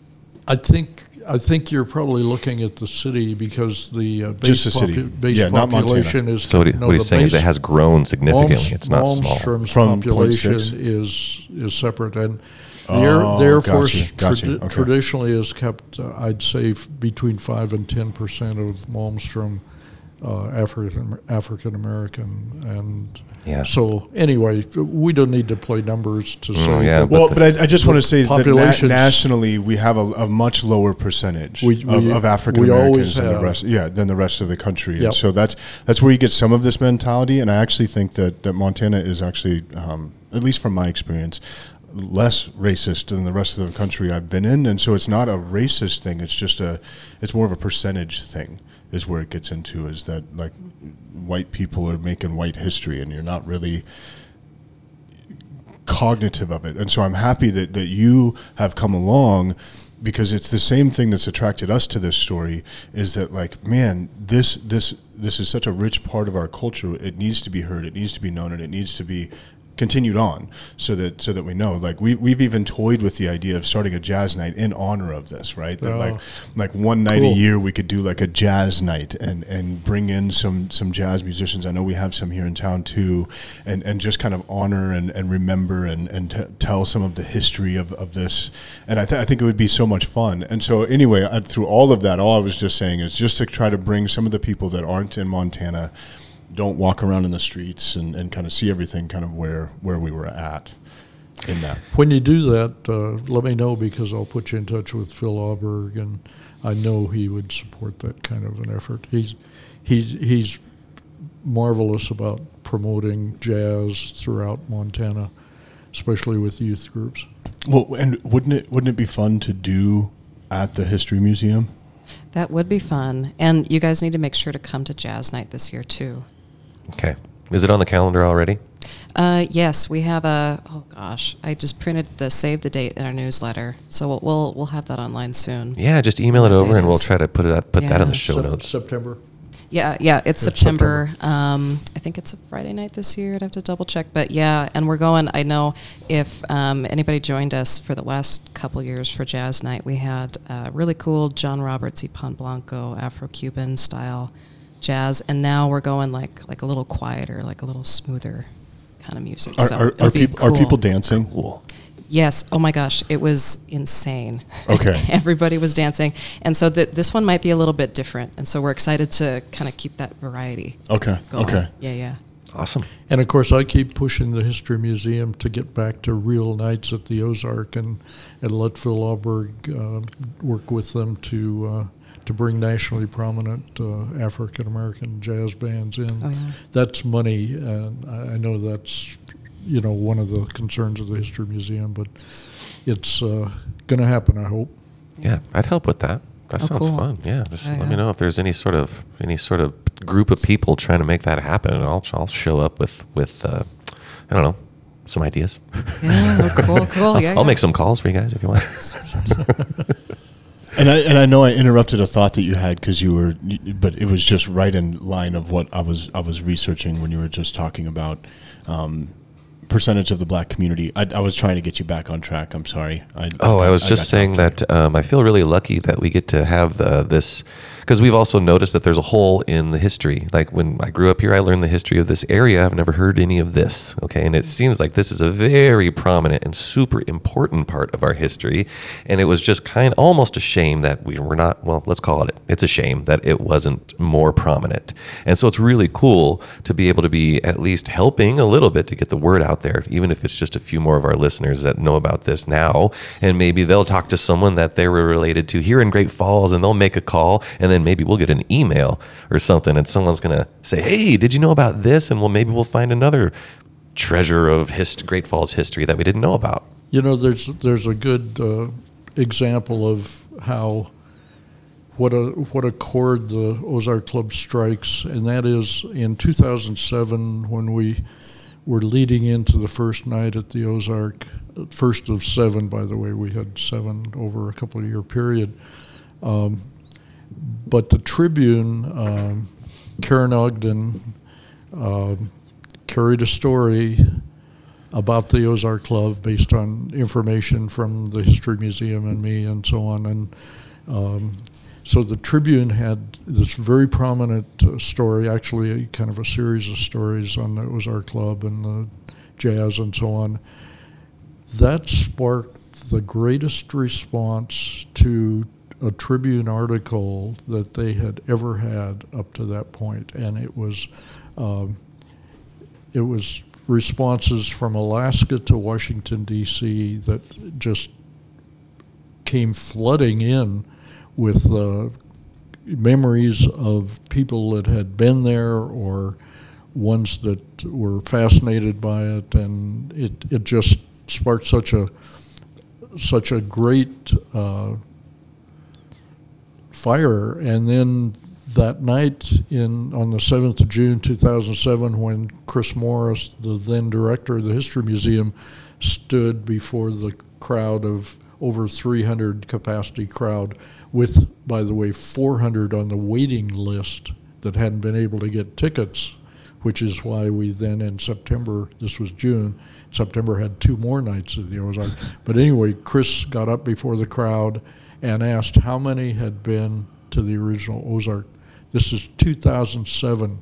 S5: I think I think you're probably looking at the city because the uh, base,
S3: Just the city.
S5: base
S3: Yeah, not Montana.
S5: population is
S1: So what, he-
S5: no,
S1: what he's saying is it has grown significantly.
S5: Malms-
S1: it's not small.
S5: Malmstrom's
S3: From
S5: population is is separate, and the
S3: Oh,
S5: Air, the Air
S3: gotcha,
S5: Force
S3: gotcha,
S5: tradi-
S3: okay.
S5: traditionally has kept, uh, I'd say, f- between five and ten percent of Malmstrom uh, African African American, and
S1: Yeah.
S5: So anyway, we don't need to play numbers to say.
S1: Mm, yeah,
S5: that-
S1: but
S3: Well,
S1: the-
S3: but I, I just want to say that na- nationally we have a, a much lower percentage
S5: We-
S3: of,
S5: we-
S3: of African Americans
S5: always
S3: than the rest. Yeah, than the rest of the country. And so that's that's where you get some of this mentality. And I actually think that that Montana is actually, um, at least from my experience, less racist than the rest of the country I've been in. And so it's not a racist thing. It's just a, it's more of a percentage thing. Is where it gets into is that like white people are making white history, and you're not really cognitive of it. And so I'm happy that, that you have come along because it's the same thing that's attracted us to this story is that like man this this this is such a rich part of our culture it needs to be heard it needs to be known and it needs to be continued on so that so that we know like we, we've even toyed with the idea of starting a jazz night in honor of this right that
S5: Oh.
S3: like like one night
S5: Cool.
S3: a year we could do like a jazz night and and bring in some some jazz musicians i know we have some here in town too and and just kind of honor and, and remember and and t- tell some of the history of, of this and I, th- I think it would be so much fun and so anyway I, through all of that all i was just saying is just to try to bring some of the people that aren't in montana don't walk around in the streets and, and kind of see everything kind of where where we were at in that.
S5: When you do that, uh, let me know because I'll put you in touch with Phil Aaberg, and I know he would support that kind of an effort. He's he's he's marvelous about promoting jazz throughout Montana, especially with youth groups.
S3: Well, and wouldn't it wouldn't it be fun to do at the History Museum?
S4: That would be fun. And you guys need to make sure to come to Jazz Night this year, too.
S1: Okay. Is it on the calendar already?
S4: Uh, yes, we have a. Oh gosh, I just printed the save the date in our newsletter, so we'll we'll, we'll have that online soon.
S1: Yeah, just email it over and we'll try to put it up, put that
S4: Yeah.
S1: in the show
S5: Sep-
S1: notes.
S5: September.
S4: Yeah, yeah, it's
S5: It's
S4: September. Um, I think it's a Friday night this year. I'd have to double check, but yeah, and we're going. I know if um, anybody joined us for the last couple years for Jazz Night, we had uh, really cool John Roberts y Pan Blanco Afro-Cuban style jazz, and now we're going like like a little quieter, like a little smoother kind of music.
S3: Are,
S4: so
S3: are, are,
S4: be
S3: peop- are people dancing?
S1: Cool.
S4: Yes. Oh my gosh, it was insane.
S3: Okay.
S4: Everybody was dancing, and so th- this one might be a little bit different, and so we're excited to kind of keep that variety.
S3: Okay.
S4: going.
S3: Okay.
S4: Yeah, yeah.
S1: Awesome.
S5: And of course, I keep pushing the History Museum to get back to real nights at the Ozark and, and let Phil Aaberg uh, work with them to uh, to bring nationally prominent uh, African American jazz bands in.
S4: Oh, yeah.
S5: That's money, and I I know that's you know one of the concerns of the History Museum, but it's uh, going to happen. I hope.
S1: Yeah, I'd help with that. That
S4: Oh,
S1: sounds
S4: cool.
S1: fun. Yeah, just
S4: Yeah,
S1: let me know if there's any sort of any sort of group of people trying to make that happen, and I'll I'll show up with with uh, I don't know some ideas.
S4: Yeah, oh, cool, cool.
S1: I'll,
S4: Yeah,
S1: I'll
S4: yeah.
S1: make some calls for you guys if you want.
S3: And I and I know I interrupted a thought that you had because you were, but it was just right in line of what I was I was researching when you were just talking about um, percentage of the black community. I, I was trying to get you back on track. I'm sorry. I,
S1: Oh, I was
S3: got
S1: just saying that um, I feel really lucky that we get to have the, this because we've also noticed that there's a hole in the history. Like when I grew up here, I learned the history of this area. I've never heard any of this. Okay, and it seems like this is a very prominent and super important part of our history. And it was just kind almost a shame that we were not. Well, let's call it. It's a shame that it wasn't more prominent. And so it's really cool to be able to be at least helping a little bit to get the word out there, even if it's just a few more of our listeners that know about this now. And maybe they'll talk to someone that they were related to here in Great Falls and they'll make a call. And then maybe we'll get an email or something and someone's going to say, Hey, did you know about this? And well, maybe we'll find another treasure of hist- Great Falls history that we didn't know about.
S5: You know, there's there's a good uh, example of how what a what a chord the Ozark Club strikes, and that is in 2007 when we were leading into the first night at the Ozark, first of seven, by the way, we had seven over a couple of year period. Um, but the Tribune, um, Karen Ogden, um, carried a story about the Ozark Club based on information from the History Museum and me and so on. And um, so the Tribune had this very prominent uh, story, actually, a, kind of a series of stories on the our Club and the jazz and so on. That sparked the greatest response to a Tribune article that they had ever had up to that point, and it was. Um, it was responses from Alaska to Washington D.C. that just came flooding in with uh, memories of people that had been there or ones that were fascinated by it, and it, it just sparked such a such a great uh, fire. And then that night in on the 7th of June 2007 when Chris Morris the then director of the History Museum stood before the crowd of over 300 capacity crowd with by the way 400 on the waiting list that hadn't been able to get tickets which is why we then in September this was June September had two more nights at the Ozark but anyway Chris got up before the crowd and asked how many had been to the original Ozark this is 2007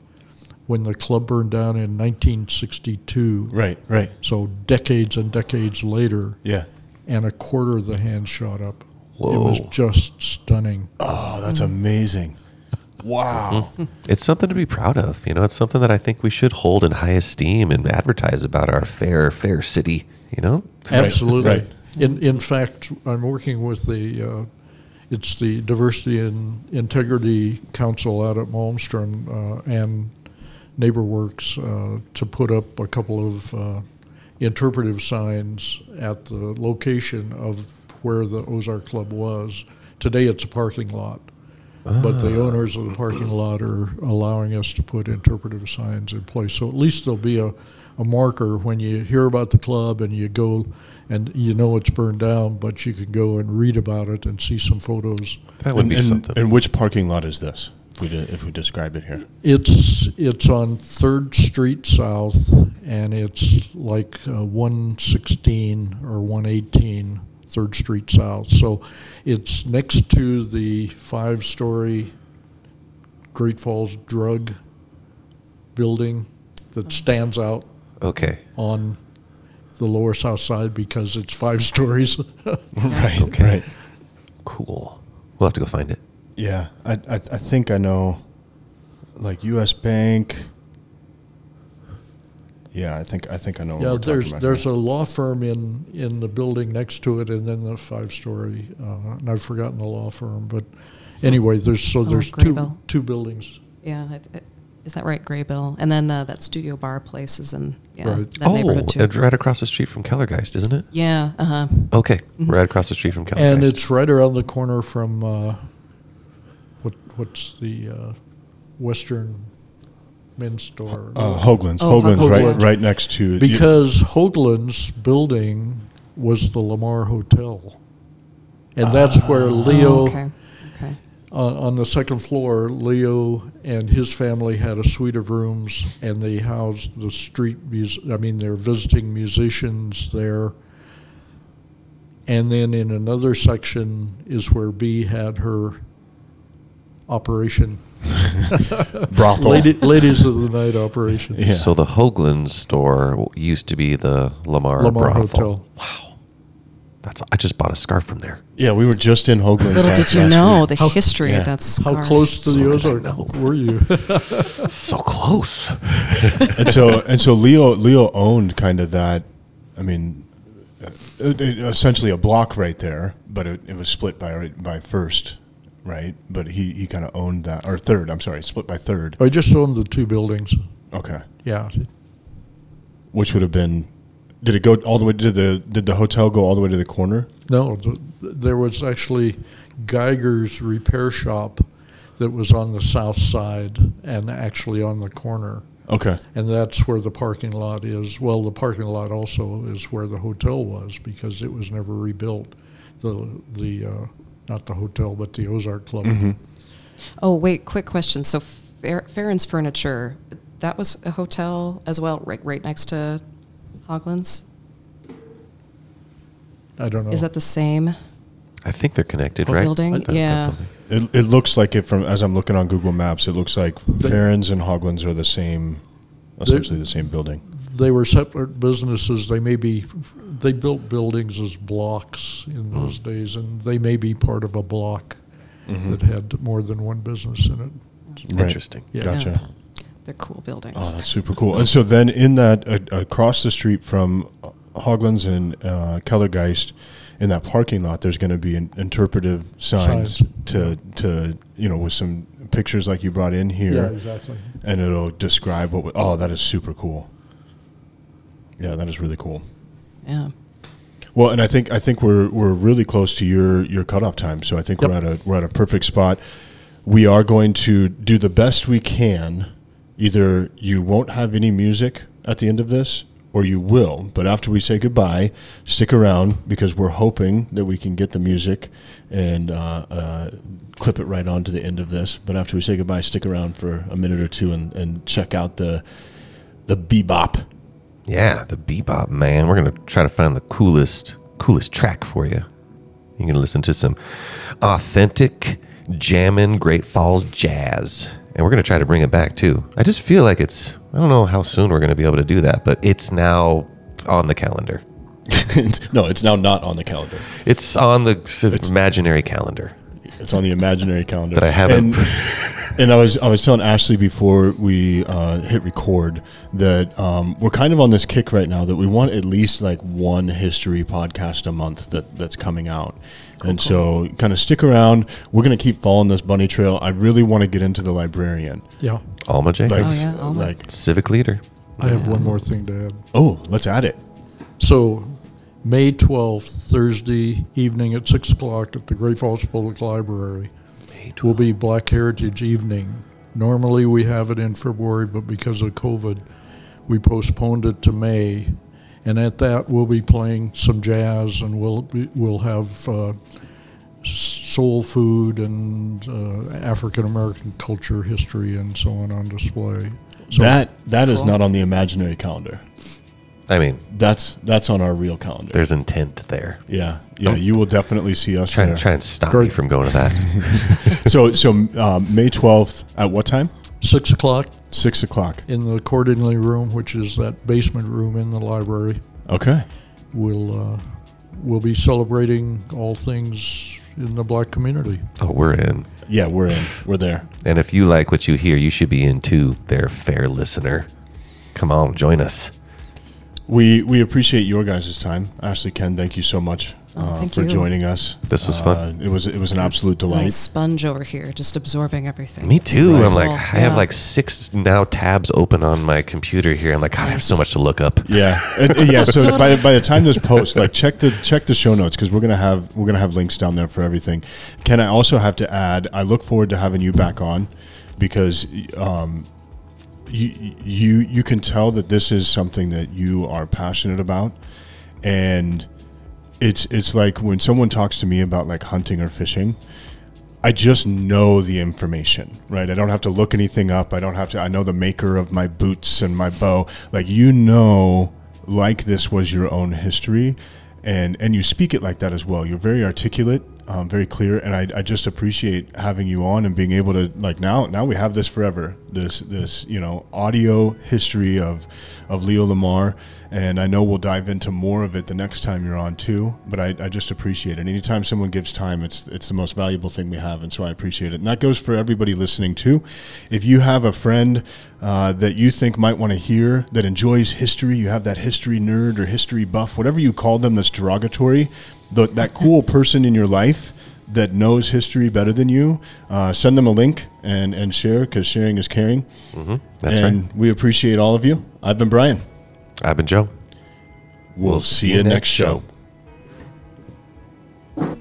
S5: when the club burned down in 1962.
S3: Right. Right.
S5: So decades and decades later,
S3: Yeah.
S5: And a quarter of the hand shot up. It was just stunning.
S3: Oh, that's amazing. Wow.
S1: It's something to be proud of. You know, it's something that I think we should hold in high esteem and advertise about our fair, fair city. You know,
S5: Absolutely.
S3: right.
S5: In in fact, I'm working with the uh, it's the Diversity and Integrity Council out at Malmstrom uh, and NeighborWorks uh, to put up a couple of uh, interpretive signs at the location of where the Ozark Club was. Today, it's a parking lot. But the ah. owners of the parking lot are allowing us to put interpretive signs in place. So at least there'll be a, a marker when you hear about the club and you go and you know it's burned down, but you can go and read about it and see some photos.
S1: that would
S3: and,
S1: be
S3: and-
S1: something.
S3: And which parking lot is this? If we, de- if we describe it here.
S5: It's it's on Third Street South, and it's like uh, 116 or 118 Third Street South. So it's next to the five-story Great Falls Drug building that stands out
S1: okay.
S5: on the lower south side because it's five stories.
S3: Right.
S1: Okay.
S3: Right.
S1: Cool. We'll have to go find it.
S3: Yeah. I, I, I think I know, like U.S. Bank. Yeah, I think I think I know. What
S5: Yeah,
S3: we're
S5: there's
S3: about
S5: there's
S3: here.
S5: a law firm in in the building next to it, and then the five story. Uh, and I've forgotten the law firm, but anyway, there's so
S4: Oh,
S5: there's two
S4: Graybill.
S5: two buildings.
S4: Yeah, it, it, is that right, Graybill? And then uh, that studio bar place is in yeah,
S5: Right.
S4: that
S1: oh,
S4: neighborhood too.
S1: it's right across the street from Kellergeist, isn't it?
S4: yeah, uh huh.
S1: Okay, right across the street from Kellergeist.
S5: And it's right around the corner from uh, what what's the uh, Western men's store?
S3: Uh, Hoagland's.
S4: Oh,
S3: Hoagland's
S5: Hoagland's.
S3: right right next to
S5: because Hoagland's building was the Lamar Hotel, and that's where Leo.
S4: Oh, okay. Okay.
S5: Uh, on the second floor, Leo and his family had a suite of rooms, and they housed the street mus- I mean, they're visiting musicians there. And then in another section is where B had her operation,
S3: brothel.
S5: Lady, ladies of the night operation.
S3: Yeah.
S1: So the Hoagland store used to be the Lamar,
S5: Lamar
S1: brothel.
S5: Hotel.
S1: Wow, that's I just bought a scarf from there.
S3: Yeah, we were just in Hoagland's.
S4: Little did you know
S3: week.
S4: the
S5: How-
S4: history
S3: yeah.
S4: of that scarf.
S5: How close to the
S1: So did
S5: Ozark were you?
S1: so close.
S3: and so and so Leo Leo owned kind of that. I mean, uh, it, it- essentially a block right there, but it, it was split by by first, right? But he he kind of owned that or third. I'm sorry, split by third.
S5: I just owned the two buildings.
S3: Okay,
S5: Yeah.
S3: which would have been. Did it go all the way? Did the did the hotel go all the way to the corner?
S5: No, th- there was actually Geiger's repair shop that was on the south side and actually on the corner.
S3: Okay,
S5: And that's where the parking lot is. Well, the parking lot also is where the hotel was because it was never rebuilt. The the uh, not the hotel, but the Ozark Club. Mm-hmm.
S4: Oh wait, quick question. So Fer- Farron's Furniture, that was a hotel as well, right right next to Hoagland's.
S5: I don't know.
S4: Is that the same?
S1: I think they're connected,
S4: Oh,
S1: right?
S4: building?
S1: That- that
S4: Yeah.
S1: building.
S3: it, it looks like it from as I'm looking on Google Maps. It looks like Farron's and Hoagland's are the same, essentially the same building.
S5: They were separate businesses. They may be, they built buildings as blocks in those days, and they may be part of a block that had more than one business in it.
S3: Right.
S1: Interesting.
S5: Yeah.
S3: Gotcha.
S4: They're cool buildings.
S3: Oh, that's super cool. And so then in that, uh, across the street from uh, Hoagland's and uh, Kellergeist, in that parking lot, there's going to be an interpretive signs,
S5: Signs.
S3: to, to, you know, with some pictures like you brought in here.
S5: Yeah, exactly.
S3: And it'll describe what, we, oh, that is super cool. Yeah, that is really cool.
S4: yeah.
S3: Well, and I think I think we're we're really close to your your cutoff time. So I think we're at a we're at a perfect spot. We are going to do the best we can. Either you won't have any music at the end of this, or you will. But after we say goodbye, stick around because we're hoping that we can get the music and uh, uh, clip it right on to the end of this. But after we say goodbye, stick around for a minute or two and, and check out the the bebop.
S1: Yeah, the bebop man. We're gonna try to find the coolest, coolest track for you. You can listen to some authentic jammin' Great Falls jazz, and we're gonna try to bring it back too. I just feel like it's. I don't know how soon we're gonna be able to do that, but it's now on the calendar.
S3: no, it's now not on the calendar.
S1: It's on the s- imaginary calendar
S3: It's on the imaginary calendar
S1: that I haven't
S3: And- And I was I was telling Ashley before we uh, hit record that um, we're kind of on this kick right now that we want at least like one history podcast a month that that's coming out. and so kind of stick around. We're gonna keep following this bunny trail. I really want to get into the librarian.
S5: Yeah.
S1: Alma J,
S3: Like,
S4: Oh, yeah, Alma.
S3: like
S1: civic leader.
S5: I have one more thing to add.
S3: oh, let's add it.
S5: So, May 12th, Thursday evening at 6 o'clock at the Great Falls Public Library will be Black Heritage Evening. Normally we have it in February, but because of COVID, we postponed it to May. And at that, we'll be playing some jazz and we'll, be, we'll have uh, soul food and uh, African American culture, history, and so on on display. So
S3: that that is not on the imaginary calendar.
S1: I mean,
S3: That's that's on our real calendar.
S1: there's intent there.
S3: yeah, yeah. You will definitely see us
S1: Try,
S3: there.
S1: try and stop me
S5: Great.
S1: from going to that.
S3: So so um, May twelfth at what time?
S5: 6 o'clock
S3: Six o'clock.
S5: in the Cordingley room, which is that basement room in the library.
S3: Okay.
S5: We'll uh, we'll be celebrating all things in the black community.
S1: oh, we're in.
S3: Yeah, we're in. We're there.
S1: And if you like what you hear, you should be in too, there, fair listener. Come on, join us.
S3: We we appreciate your guys' time. Ashley, Ken, thank you so much
S4: Oh,
S3: uh,
S4: thank
S3: for
S4: you.
S3: joining us.
S1: This was
S3: Uh,
S1: fun.
S3: It was it was an absolute
S4: Little
S3: delight.
S4: sponge over here, just absorbing everything.
S1: Me too.
S4: So
S1: I'm like,
S4: cool.
S1: I have
S4: Yeah.
S1: like six now tabs open on my computer here. I'm like, God, I have so much to look up.
S3: Yeah, And- and yeah. So by, by the time this post, like check the check the show notes because we're gonna have we're gonna have links down there for everything. Ken, I also have to add, I look forward to having you back on because um, you you you can tell that this is something that you are passionate about, and it's it's like when someone talks to me about like hunting or fishing. I just know the information, right? I don't have to look anything up. I don't have to. I know the maker of my boots and my bow. Like you know, like this was your own history, and and you speak it like that as well. You're very articulate, um, very clear, and I, I just appreciate having you on and being able to like now now we have this forever. This this you know audio history of of Leo Lamar, and I know we'll dive into more of it the next time you're on too. But I, I just appreciate it. Anytime someone gives time, it's it's the most valuable thing we have, and so I appreciate it. And that goes for everybody listening too. If you have a friend uh, that you think might want to hear that enjoys history, you have that history nerd or history buff, whatever you call them, that's derogatory the, that cool person in your life that knows history better than you, uh, send them a link and, and share because sharing is caring.
S1: Mm-hmm.
S3: and
S1: right.
S3: we appreciate all of you. I've been Brian.
S1: I've been Joe.
S3: We'll, we'll see, see, you next show. show.